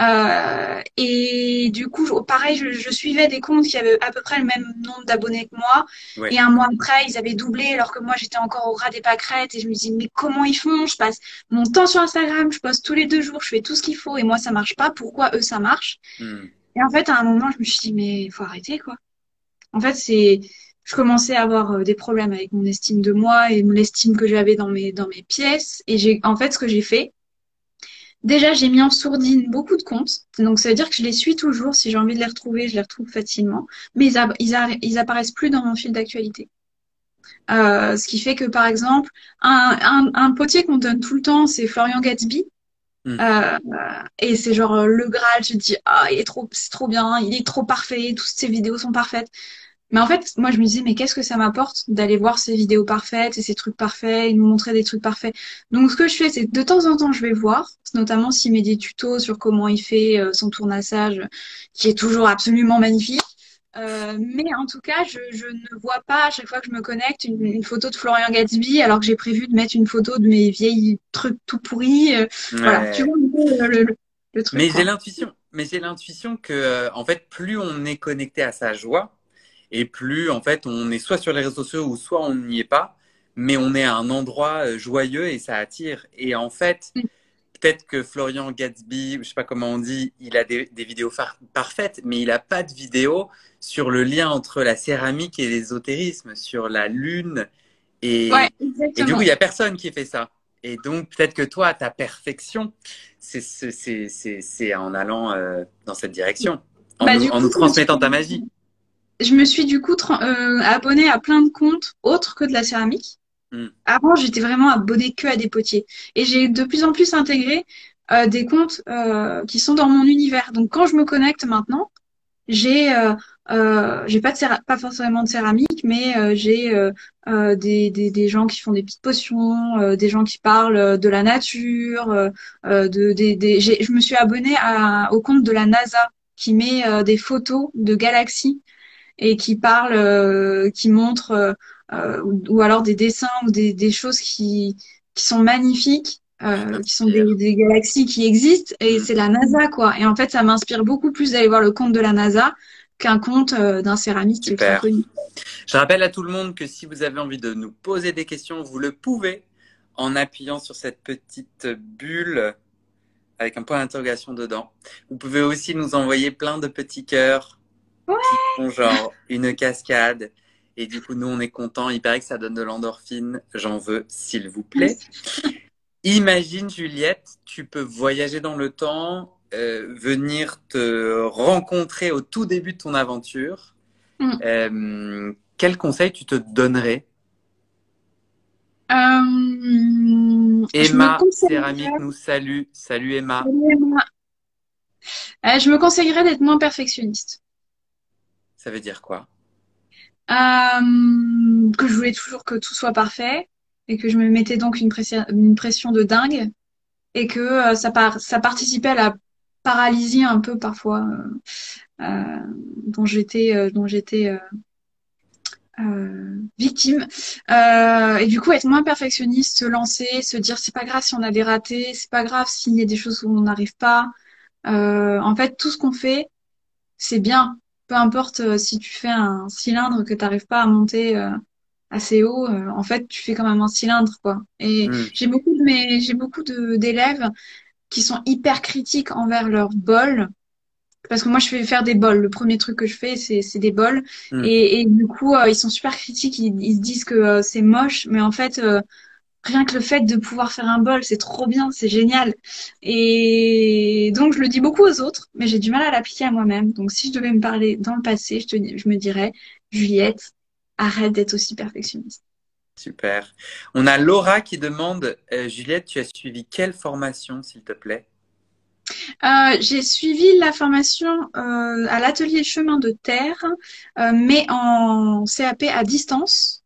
Euh, et du coup, pareil, je, je suivais des comptes qui avaient à peu près le même nombre d'abonnés que moi, Ouais. et un mois après ils avaient doublé alors que moi j'étais encore au ras des pâquerettes, et je me dis, mais comment ils font? Je passe mon temps sur Instagram, je poste tous les deux jours, je fais tout ce qu'il faut, et moi ça marche pas, pourquoi eux ça marche? Hmm. Et en fait, à un moment, je me suis dit, mais faut arrêter, quoi. En fait, c'est, je commençais à avoir euh, des problèmes avec mon estime de moi et l'estime que j'avais dans mes, dans mes pièces. Et j'ai, en fait, ce que j'ai fait, déjà, j'ai mis en sourdine beaucoup de comptes. Donc, ça veut dire que je les suis toujours. Si j'ai envie de les retrouver, je les retrouve facilement. Mais ils, apparaissent plus dans mon fil d'actualité. Euh, ce qui fait que, par exemple, un, un, un potier qu'on donne tout le temps, c'est Florian Gatsby. Mm. Euh, et c'est genre euh, le Graal, je te dis, ah, il est trop, c'est trop bien, il est trop parfait, toutes ses vidéos sont parfaites. Mais en fait, moi, je me disais, mais qu'est-ce que ça m'apporte d'aller voir ces vidéos parfaites et ces trucs parfaits et nous montrer des trucs parfaits? Donc, ce que je fais, c'est de temps en temps, je vais voir, notamment s'il met des tutos sur comment il fait euh, son tournassage, qui est toujours absolument magnifique. Euh, mais en tout cas, je, je ne vois pas à chaque fois que je me connecte une, une photo de Florian Gatsby, alors que j'ai prévu de mettre une photo de mes vieilles trucs tout pourris. Euh, Voilà, tu vois le, le, le truc. Mais j'ai l'intuition, mais j'ai l'intuition que, euh, en fait, plus on est connecté à sa joie, et plus, en fait, on est soit sur les réseaux sociaux ou soit on n'y est pas, mais on est à un endroit joyeux et ça attire. Et en fait, Mm. Peut-être que Florian Gatsby, je sais pas comment on dit, il a des, des vidéos parfaites, mais il a pas de vidéo sur le lien entre la céramique et l'ésotérisme, sur la lune. Et, Ouais, et du coup, il y a personne qui fait ça. Et donc, peut-être que toi, ta perfection, c'est en allant euh, dans cette direction, en, Bah, nous, en nous suis- transmettant ta magie. Je me suis du coup euh, abonnée à plein de comptes autres que de la céramique. Mm. Avant, j'étais vraiment abonnée que à des potiers. Et j'ai de plus en plus intégré euh, des comptes euh, qui sont dans mon univers. Donc, quand je me connecte maintenant, j'ai euh, euh, j'ai pas de pas forcément de céramique, mais euh, j'ai euh, des, des, des gens qui font des petites potions, des gens qui parlent de la nature, de des, des je me suis abonnée à, au compte de la NASA qui met des photos de galaxies et qui parle, qui montre, ou, ou alors des dessins ou des, des choses qui, qui sont magnifiques, euh, qui sont des, des galaxies qui existent, et Mm. c'est la NASA, quoi. Et en fait, ça m'inspire beaucoup plus d'aller voir le compte de la NASA qu'un compte euh, d'un céramiste Super. connu. Je rappelle à tout le monde que si vous avez envie de nous poser des questions, vous le pouvez en appuyant sur cette petite bulle avec un point d'interrogation dedans. Vous pouvez aussi nous envoyer plein de petits cœurs qui font genre une cascade. Et du coup, nous, on est contents. Il paraît que ça donne de l'endorphine. J'en veux, s'il vous plaît. Imagine, Juliette, tu peux voyager dans le temps, euh, venir te rencontrer au tout début de ton aventure, Mm. euh, quel conseil tu te donnerais? Euh, Emma Céramique nous salue. Salut Emma. Euh, je me conseillerais d'être moins perfectionniste. Ça veut dire quoi? Euh, que je voulais toujours que tout soit parfait et que je me mettais donc une pression, de dingue et que euh, ça, par, ça participait à la paralysie un peu parfois euh, dont j'étais dont j'étais victime. Et du coup, être moins perfectionniste, se lancer, se dire c'est pas grave si on a des ratés, c'est pas grave s'il y a des choses où on n'arrive pas. En fait, tout ce qu'on fait, c'est bien. Peu importe euh, si tu fais un cylindre que tu n'arrives pas à monter euh, assez haut, euh, en fait, tu fais quand même un cylindre, quoi. Et Mm. j'ai beaucoup de mes, j'ai beaucoup d'élèves qui sont hyper critiques envers leur bol. Parce que moi, je fais faire des bols. Le premier truc que je fais, c'est des bols. Mm. Et, et du coup, euh, ils sont super critiques. Ils, ils se disent que euh, c'est moche, mais en fait, euh, rien que le fait de pouvoir faire un bol, c'est trop bien, c'est génial. Et donc, je le dis beaucoup aux autres, mais j'ai du mal à l'appliquer à moi-même. Donc, si je devais me parler dans le passé, je te, je me dirais, Juliette, arrête d'être aussi perfectionniste. Super. On a Laura qui demande, euh, Juliette, tu as suivi quelle formation, s'il te plaît? Euh, j'ai suivi la formation euh, à l'atelier chemin de terre, mais en CAP à distance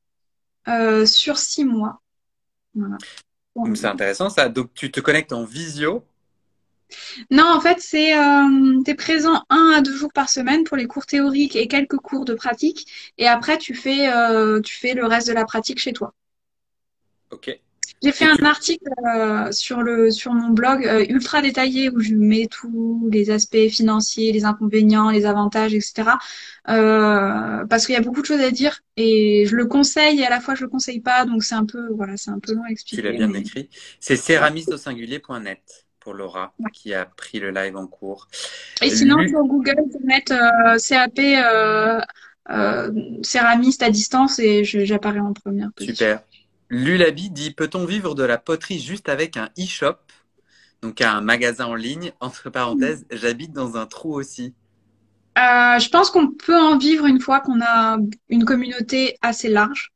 sur six mois. Voilà. C'est intéressant ça. Donc tu te connectes en visio. Non, en fait, c'est euh, t'es présent un à deux jours par semaine pour les cours théoriques et quelques cours de pratique, et après tu fais euh, tu fais le reste de la pratique chez toi. Ok. J'ai fait un tu- article euh, sur le sur mon blog euh, ultra détaillé où je mets tous les aspects financiers, les inconvénients, les avantages, etc. Euh, parce qu'il y a beaucoup de choses à dire et je le conseille et à la fois je le conseille pas, donc c'est un peu voilà, c'est un peu long à Tu expliquer. l'as bien mais- écrit. C'est céramiste au singulier.net pour Laura Ouais. qui a pris le live en cours. Et sinon Lu- sur Google, tu peux mettre CAP euh, céramiste à distance et j'apparais en première position. Super. Lulabi dit Peut-on vivre de la poterie juste avec un e-shop? Donc un magasin en ligne. Entre parenthèses, j'habite dans un trou aussi. Euh, je pense qu'on peut en vivre une fois qu'on a une communauté assez large.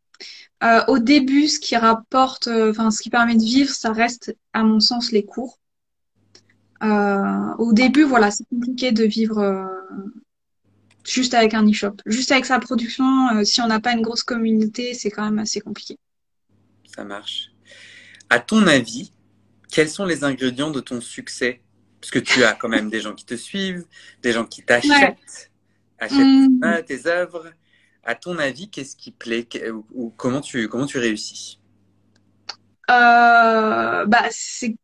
Euh, au début, ce qui rapporte, euh, enfin, ce qui permet de vivre, ça reste, à mon sens, les cours. Au début, voilà, c'est compliqué de vivre juste avec un e-shop. Juste avec sa production, si on n'a pas une grosse communauté, c'est quand même assez compliqué. Ça marche. À ton avis, quels sont les ingrédients de ton succès? Parce que tu as quand même des gens qui te suivent, des gens qui t'achètent, achètent ah, tes œuvres. À ton avis, qu'est-ce qui plaît? Ou, comment tu comment tu réussis? Euh, bah, c'est,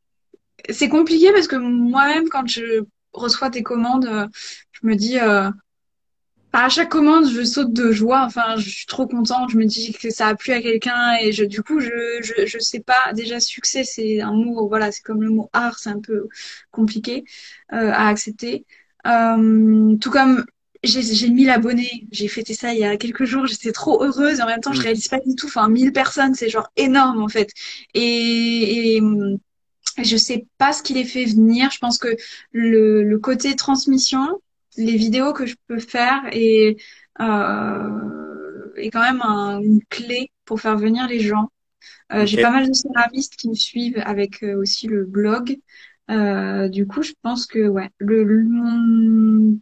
c'est compliqué parce que moi-même, quand je reçois des commandes, euh, je me dis, euh, à chaque commande, je saute de joie. Enfin, je suis trop contente. Je me dis que ça a plu à quelqu'un et je, du coup, je, je, je sais pas. Déjà, succès, c'est un mot, voilà, c'est comme le mot art, c'est un peu compliqué, euh, à accepter. Euh, tout comme j'ai, j'ai 1000 abonnés. J'ai fêté ça il y a quelques jours. J'étais trop heureuse et en même temps, je Mm. réalise pas du tout. Enfin, 1000 personnes, c'est genre énorme, en fait. Et, et je sais pas ce qui les fait venir. Je pense que le, le côté transmission, les vidéos que je peux faire est, euh, est quand même un- une clé pour faire venir les gens. Euh, j'ai pas mal de céramistes qui me suivent avec euh, aussi le blog. Du coup, je pense que ouais, le, le- mon-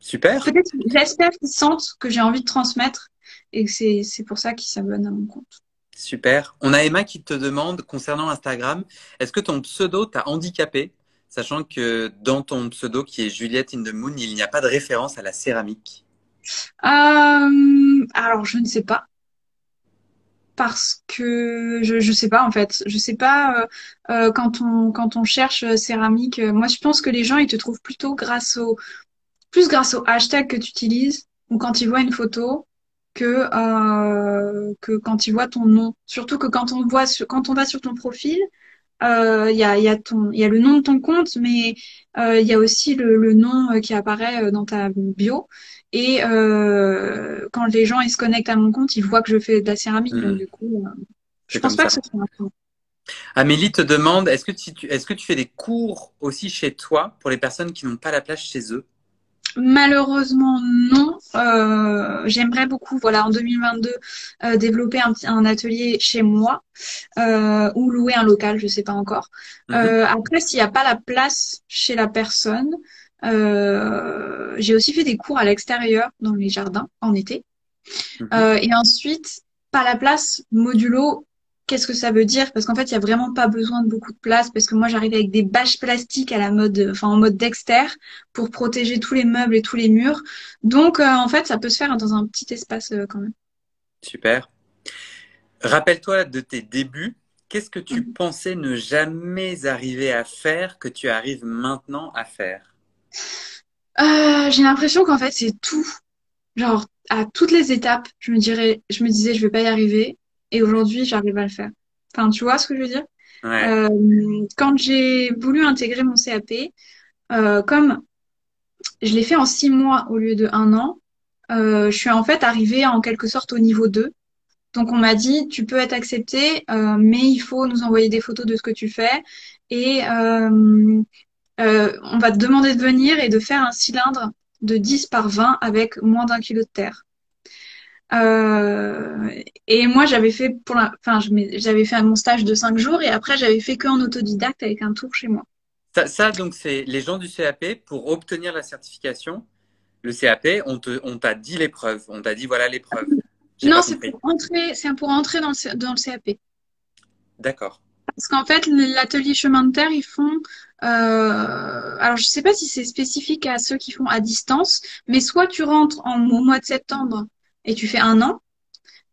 Super. peut-être j'espère qu'ils sentent que j'ai envie de transmettre et que c'est c'est pour ça qu'ils s'abonnent à mon compte. Super. On a Emma qui te demande concernant Instagram, est-ce que ton pseudo t'a handicapé, sachant que dans ton pseudo qui est Juliette in the Moon, il n'y a pas de référence à la céramique. Euh, alors je ne sais pas. Parce que je je sais pas en fait. Je sais pas euh, euh, quand on quand on cherche céramique moi je pense que les gens ils te trouvent plutôt grâce au plus grâce au hashtag que tu utilises ou quand ils voient une photo que que quand ils voient ton nom. Surtout que quand on voit sur, quand on va sur ton profil euh, il y a il y a ton il y a le nom de ton compte mais euh, il y a aussi le, le nom euh, qui apparaît euh, dans ta bio et euh, quand les gens ils se connectent à mon compte, ils voient que je fais de la céramique. Donc du coup, euh, je C'est pense pas ça. que ce soit un problème. Amélie te demande, est-ce que, tu, est-ce que tu fais des cours aussi chez toi pour les personnes qui n'ont pas la place chez eux? Malheureusement, non. Euh, J'aimerais beaucoup, voilà, en 2022, euh, développer un, un, atelier chez moi euh, ou louer un local, je sais pas encore. Mm -hmm. après, s'il n'y a pas la place chez la personne, euh, j'ai aussi fait des cours à l'extérieur, dans les jardins, en été. -hmm. et ensuite, pas la place, modulo, qu'est-ce que ça veut dire? Parce qu'en fait, il y a vraiment pas besoin de beaucoup de place parce que moi, j'arrive avec des bâches plastiques à la mode, enfin en mode Dexter pour protéger tous les meubles et tous les murs. Donc, euh, en fait, ça peut se faire dans un petit espace euh, quand même. Super. Rappelle-toi de tes débuts. Qu'est-ce que tu mmh. pensais ne jamais arriver à faire que tu arrives maintenant à faire? Euh, J'ai l'impression qu'en fait, c'est tout. Genre, à toutes les étapes, je me dirais, je me disais, je vais pas y arriver et aujourd'hui, j'arrive à le faire. Enfin, tu vois ce que je veux dire? Ouais. euh, Quand j'ai voulu intégrer mon CAP, euh, comme je l'ai fait en six mois au lieu de un an, euh, je suis en fait arrivée en quelque sorte au niveau 2. Donc on m'a dit, tu peux être accepté, euh, mais il faut nous envoyer des photos de ce que tu fais et euh, on va te demander de venir et de faire un cylindre de 10 par 20 avec moins d'un kilo de terre. Euh, et moi, j'avais fait pour la, enfin, j'avais fait mon stage de cinq jours et après, j'avais fait que en autodidacte avec un tour chez moi. Ça, ça donc, c'est les gens du CAP pour obtenir la certification. Le CAP, on te, on t'a dit l'épreuve, on t'a dit voilà l'épreuve. Non, c'est pour entrer, c'est pour entrer dans le, dans le CAP. D'accord. Parce qu'en fait, l'atelier chemin de terre, ils font. Euh, alors, je sais pas si c'est spécifique à ceux qui font à distance, mais soit tu rentres en, au mois de septembre et tu fais un an,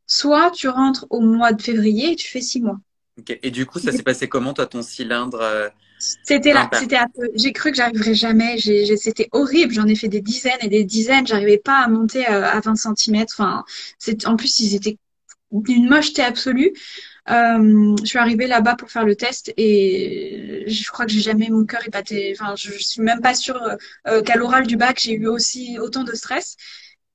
soit tu rentres au mois de février et tu fais six mois. Okay. Et du coup, ça s'est passé comment, toi, ton cylindre euh, C'était là, c'était un peu. J'ai cru que j'arriverais jamais. C'était horrible. J'en ai fait des dizaines et des dizaines. J'arrivais pas à monter euh, à 20 cm. Enfin, en plus ils étaient d'une mocheté absolue. Euh, je suis arrivée là-bas pour faire le test et je crois que j'ai jamais mon cœur épaté. Enfin, je, je suis même pas sûre qu'à l'oral du bac j'ai eu aussi autant de stress.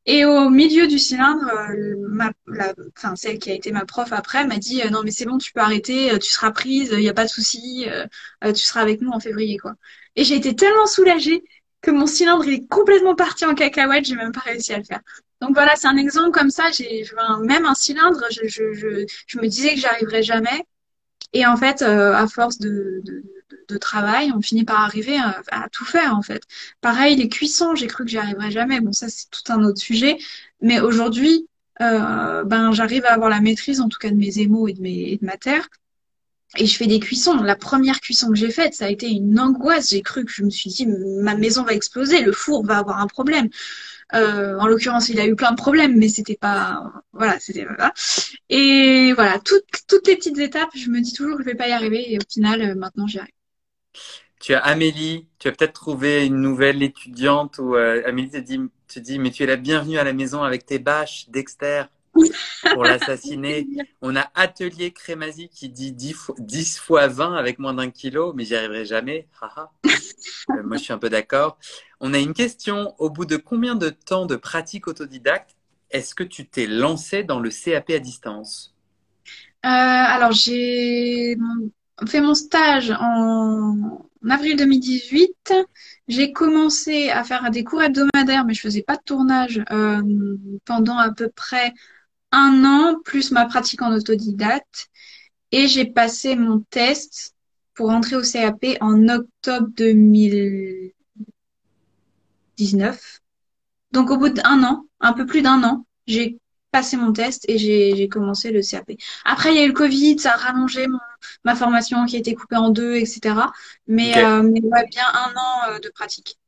Et au milieu du cylindre, euh, la, enfin, celle qui a été ma prof après m'a dit euh, non mais c'est bon, tu peux arrêter, euh, tu seras prise, il n'y a pas de souci, tu seras avec nous en février quoi. Et j'ai été tellement soulagée que mon cylindre est complètement parti en cacahuète, j'ai même pas réussi à le faire. Donc voilà, c'est un exemple comme ça. J'ai même un cylindre, je, je, je, je me disais que j'arriverais jamais. Et en fait, à force de, de de travail, on finit par arriver à, à, tout faire en fait. Pareil, les cuissons, j'ai cru que j'y arriverais jamais. Bon, ça c'est tout un autre sujet. Mais aujourd'hui, euh, ben j'arrive à avoir la maîtrise en tout cas de mes émaux et de, mes, de ma terre. Et je fais des cuissons. La première cuisson que j'ai faite, ça a été une angoisse. J'ai cru que je me suis dit, ma maison va exploser, le four va avoir un problème. Euh, en l'occurrence, il a eu plein de problèmes, mais c'était pas, voilà, c'était voilà. Et voilà, toutes, toutes les petites étapes, je me dis toujours que je vais pas y arriver, et au final, euh, maintenant, j'y arrive. Tu as Amélie, tu as peut-être trouvé une nouvelle étudiante ou euh, Amélie te dit, te dit, mais tu es la bienvenue à la maison avec tes bâches, Dexter, pour l'assassiner. On a Atelier Crémazie qui dit 10 fois, 10 fois 20 avec moins d'un kilo, mais j'y arriverai jamais. euh, moi, je suis un peu d'accord. On a une question. Au bout de combien de temps de pratique autodidacte est-ce que tu t'es lancé dans le CAP à distance? Euh, Alors, j'ai fait mon stage en avril 2018. J'ai commencé à faire des cours hebdomadaires, mais je faisais pas de tournage euh, pendant à peu près un an, plus ma pratique en autodidacte. Et j'ai passé mon test pour entrer au CAP en octobre 2019. Donc au bout d'un an, un peu plus d'un an, j'ai passé mon test et j'ai commencé le CAP. Après, il y a eu le Covid, ça a rallongé mon, ma formation qui a été coupée en deux, etc. Mais, okay. euh, mais ouais, bien un an euh, de pratique.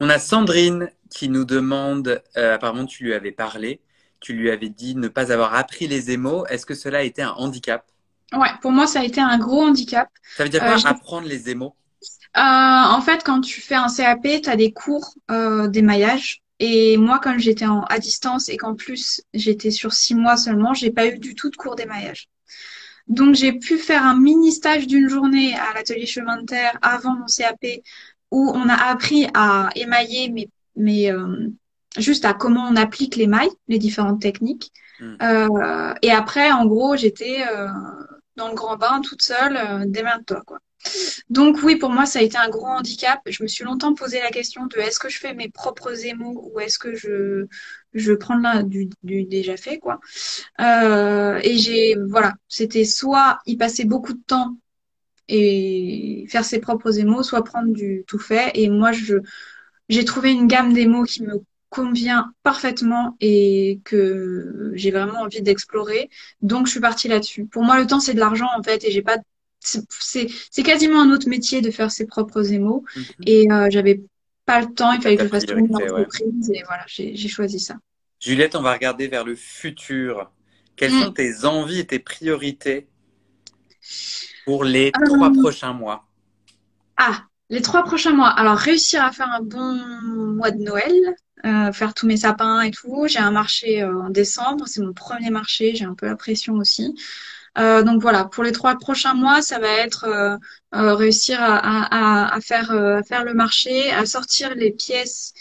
On a Sandrine qui nous demande, euh, apparemment tu lui avais parlé, tu lui avais dit ne pas avoir appris les émaux. Est-ce que cela a été un handicap? Ouais, pour moi ça a été un gros handicap. Ça veut dire quoi apprendre les émaux? En fait, quand tu fais un CAP, tu as des cours d'émaillage. Et moi, comme j'étais à distance et qu'en plus j'étais sur six mois seulement, j'ai pas eu du tout de cours d'émaillage. Donc j'ai pu faire un mini stage d'une journée à l'atelier chemin de terre avant mon CAP où on a appris à émailler, mais, mais euh, juste à comment on applique l'émail, les différentes techniques. Hmm. Euh, et après, en gros, j'étais euh, dans le grand bain toute seule, euh, démerde-toi quoi. Donc oui, pour moi, ça a été un gros handicap. Je me suis longtemps posé la question de est-ce que je fais mes propres émaux ou est-ce que je je prends là du, du déjà fait quoi. Euh, et j'ai voilà, c'était soit y passer beaucoup de temps et faire ses propres émaux, soit prendre du tout fait. Et moi, je j'ai trouvé une gamme d'émaux qui me convient parfaitement et que j'ai vraiment envie d'explorer. Donc, je suis partie là-dessus. Pour moi, le temps, c'est de l'argent, en fait, et j'ai pas, c'est quasiment un autre métier de faire ses propres émaux. Mhm. Et euh, j'avais pas le temps, il fallait que je fasse tout une entreprise, et voilà, j'ai choisi ça. Juliette, on va regarder vers le futur. Quelles mm. sont tes envies et tes priorités pour les euh, trois prochains mois? Ah, les trois prochains mois. Alors, réussir à faire un bon mois de Noël, euh, faire tous mes sapins et tout. J'ai un marché euh, en décembre, c'est mon premier marché, j'ai un peu la pression aussi. Euh, donc voilà, pour les trois prochains mois, ça va être réussir à, à, faire, à faire le marché, à sortir les pièces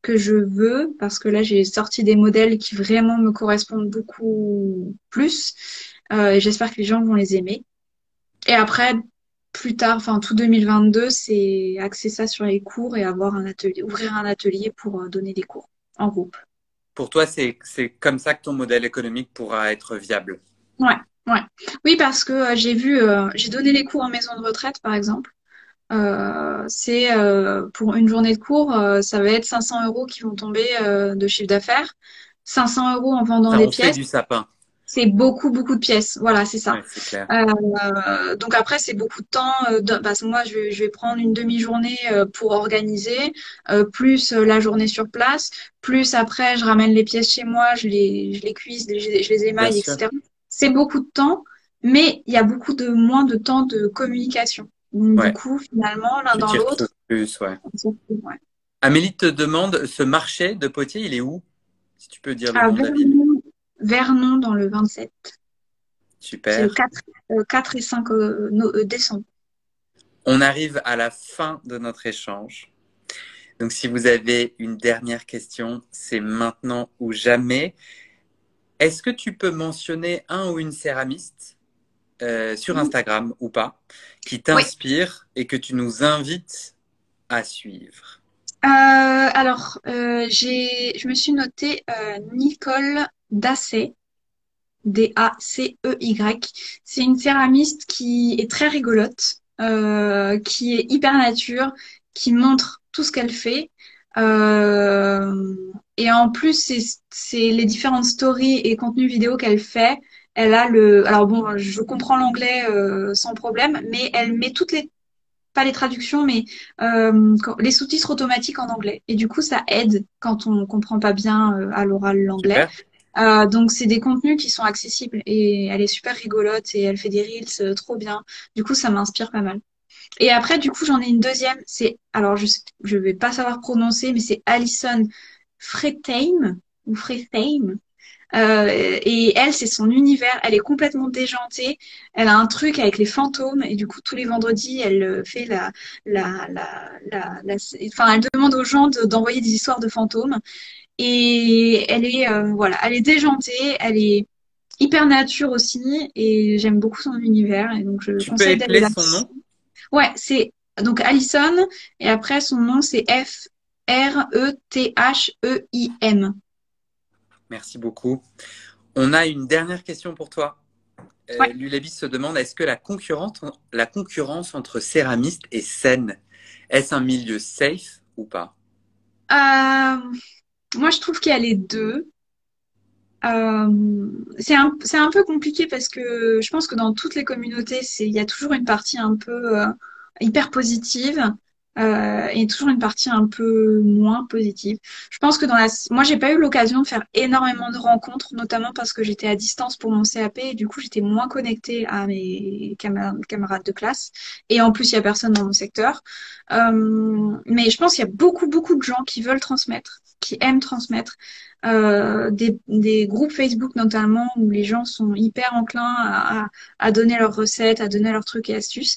que je veux, parce que là j'ai sorti des modèles qui vraiment me correspondent beaucoup plus, et j'espère que les gens vont les aimer. Et après, plus tard, enfin tout 2022, c'est axer ça sur les cours et avoir un atelier, ouvrir un atelier pour euh, donner des cours en groupe. Pour toi, c'est comme ça que ton modèle économique pourra être viable? Ouais, ouais. Oui, parce que euh, j'ai vu, euh, j'ai donné les cours en maison de retraite, par exemple. c'est pour une journée de cours, ça va être 500 euros qui vont tomber de chiffre d'affaires, 500 euros en vendant des pièces. du sapin. C'est beaucoup beaucoup de pièces. Voilà c'est ça. Euh, donc après c'est beaucoup de temps euh, parce que moi je vais, je vais prendre une demi-journée euh, pour organiser euh, plus la journée sur place. Plus après je ramène les pièces chez moi je les je les cuise je les, je les émaille etc c'est beaucoup de temps mais il y a beaucoup de moins de temps de communication donc, du coup finalement l'un dans l'autre plus ouais. Amélie te demande ce marché de potier il est où? Si tu peux dire le ah, nom de la ville Vernon dans le 27. Super. C'est le 4, 4, euh, et 5 euh, euh, décembre. On arrive à la fin de notre échange. Donc, si vous avez une dernière question, c'est maintenant ou jamais. Est-ce que tu peux mentionner un ou une céramiste sur Instagram ou pas qui t'inspire et que tu nous invites à suivre? Alors, j'ai, je me suis notée Nicole Dacey, D-A-C-E-Y. C'est une céramiste qui est très rigolote, euh, qui est hyper nature, qui montre tout ce qu'elle fait. Euh, et en plus, c'est les différentes stories et contenus vidéo qu'elle fait. Elle a le, alors bon, je comprends l'anglais euh, sans problème, mais elle met toutes les, pas les traductions, mais euh, les sous-titres automatiques en anglais. Et du coup, ça aide quand on comprend pas bien euh, à l'oral l'anglais. Euh, donc c'est des contenus qui sont accessibles et elle est super rigolote et elle fait des reels euh, trop bien. Du coup ça m'inspire pas mal. Et après du coup j'en ai une deuxième. C'est alors je je vais pas savoir prononcer mais c'est Alison Fretheim ou Fretheim. Euh, et elle, c'est son univers. Elle est complètement déjantée. Elle a un truc avec les fantômes. Et du coup tous les vendredis, elle euh, fait la, la, la, la, enfin, elle demande aux gens d'envoyer des histoires de fantômes. Et elle est euh, voilà, elle est déjantée, elle est hyper nature aussi. Et j'aime beaucoup son univers. Et donc je tu conseille d'aller son nom? Ouais, c'est donc Alison. Et après son nom c'est F R E T H E I M. Merci beaucoup. On a une dernière question pour toi. Euh, Lulabis se demande est-ce que la concurrence, la concurrence entre céramistes est saine Est-ce un milieu safe ou pas? Euh, moi, je trouve qu'il y a les deux. Euh, c'est un, un peu compliqué parce que je pense que dans toutes les communautés, il y a toujours une partie un peu hyper positive euh, et toujours une partie un peu moins positive. Je pense que dans la, moi, j'ai pas eu l'occasion de faire énormément de rencontres, notamment parce que j'étais à distance pour mon CAP et du coup, j'étais moins connectée à mes camarades de classe. Et en plus, il y a personne dans mon secteur. Euh, mais je pense qu'il y a beaucoup, beaucoup de gens qui veulent transmettre, qui aiment transmettre. Euh, des, des, groupes Facebook notamment où les gens sont hyper enclins à, à, à donner leurs recettes, à donner leurs trucs et astuces.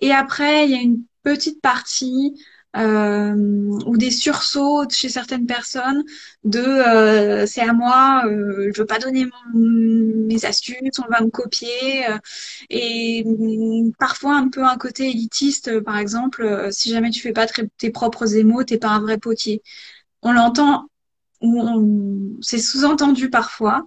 Et après, il y a une petite partie euh, ou des sursauts chez certaines personnes de euh, c'est à moi, euh, je veux pas donner mes astuces, on va me copier et mm, parfois un peu un côté élitiste par exemple si jamais tu fais pas tes propres émaux, t'es pas un vrai potier. On l'entend c'est sous-entendu parfois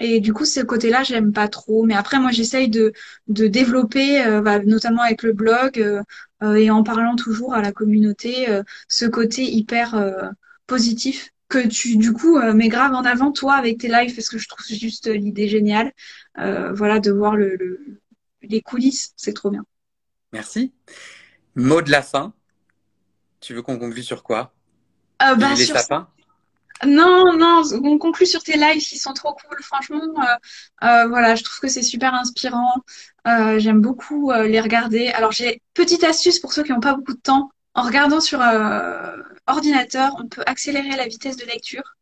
et du coup, ce côté-là, j'aime pas trop. Mais après, moi, j'essaye de, de développer, euh, bah, notamment avec le blog euh, euh, et en parlant toujours à la communauté, ce côté hyper positif que tu, du coup, mets grave en avant toi avec tes lives parce que je trouve juste l'idée géniale. voilà, de voir le, les coulisses, c'est trop bien. Merci. Mot de la fin. Tu veux qu'on conclue sur quoi? Euh, bah, sur, non, non, on conclut sur tes lives qui sont trop cool. Franchement, euh, euh, voilà, je trouve que c'est super inspirant. Euh, j'aime beaucoup les regarder. Alors, j'ai petite astuce pour ceux qui n'ont pas beaucoup de temps. En regardant sur ordinateur, on peut accélérer la vitesse de lecture.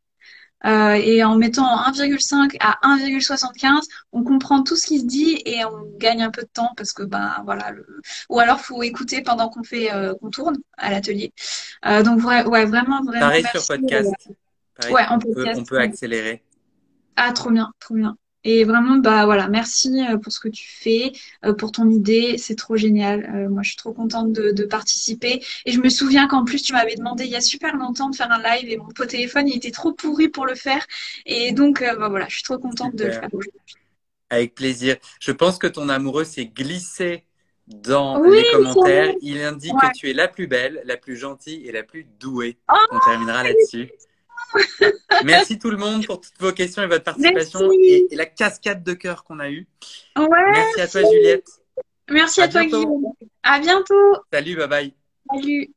et en mettant 1,5 à 1,75, on comprend tout ce qui se dit et on gagne un peu de temps parce que ben voilà. Le... Ou alors faut écouter pendant qu'on fait qu'on tourne à l'atelier. donc ouais, vraiment vraiment. Pareil sur podcast ouais, on, peut, on peut accélérer. Ah, trop bien, trop bien. Et vraiment, bah voilà, merci euh, pour ce que tu fais, euh, pour ton idée, c'est trop génial. Euh, moi, je suis trop contente de, participer. Et je me souviens qu'en plus, tu m'avais demandé il y a super longtemps de faire un live et mon pot téléphone, il était trop pourri pour le faire. Et donc, bah voilà, je suis trop contente de le faire aujourd'hui. Avec plaisir. Je pense que ton amoureux s'est glissé dans les commentaires. Il indique que tu es la plus belle, la plus gentille et la plus douée. Oh on terminera là-dessus. Merci tout le monde pour toutes vos questions et votre participation et, la cascade de cœur qu'on a eue. Merci à toi Juliette. Merci à, toi Guillaume. À bientôt. Salut, bye bye. Salut.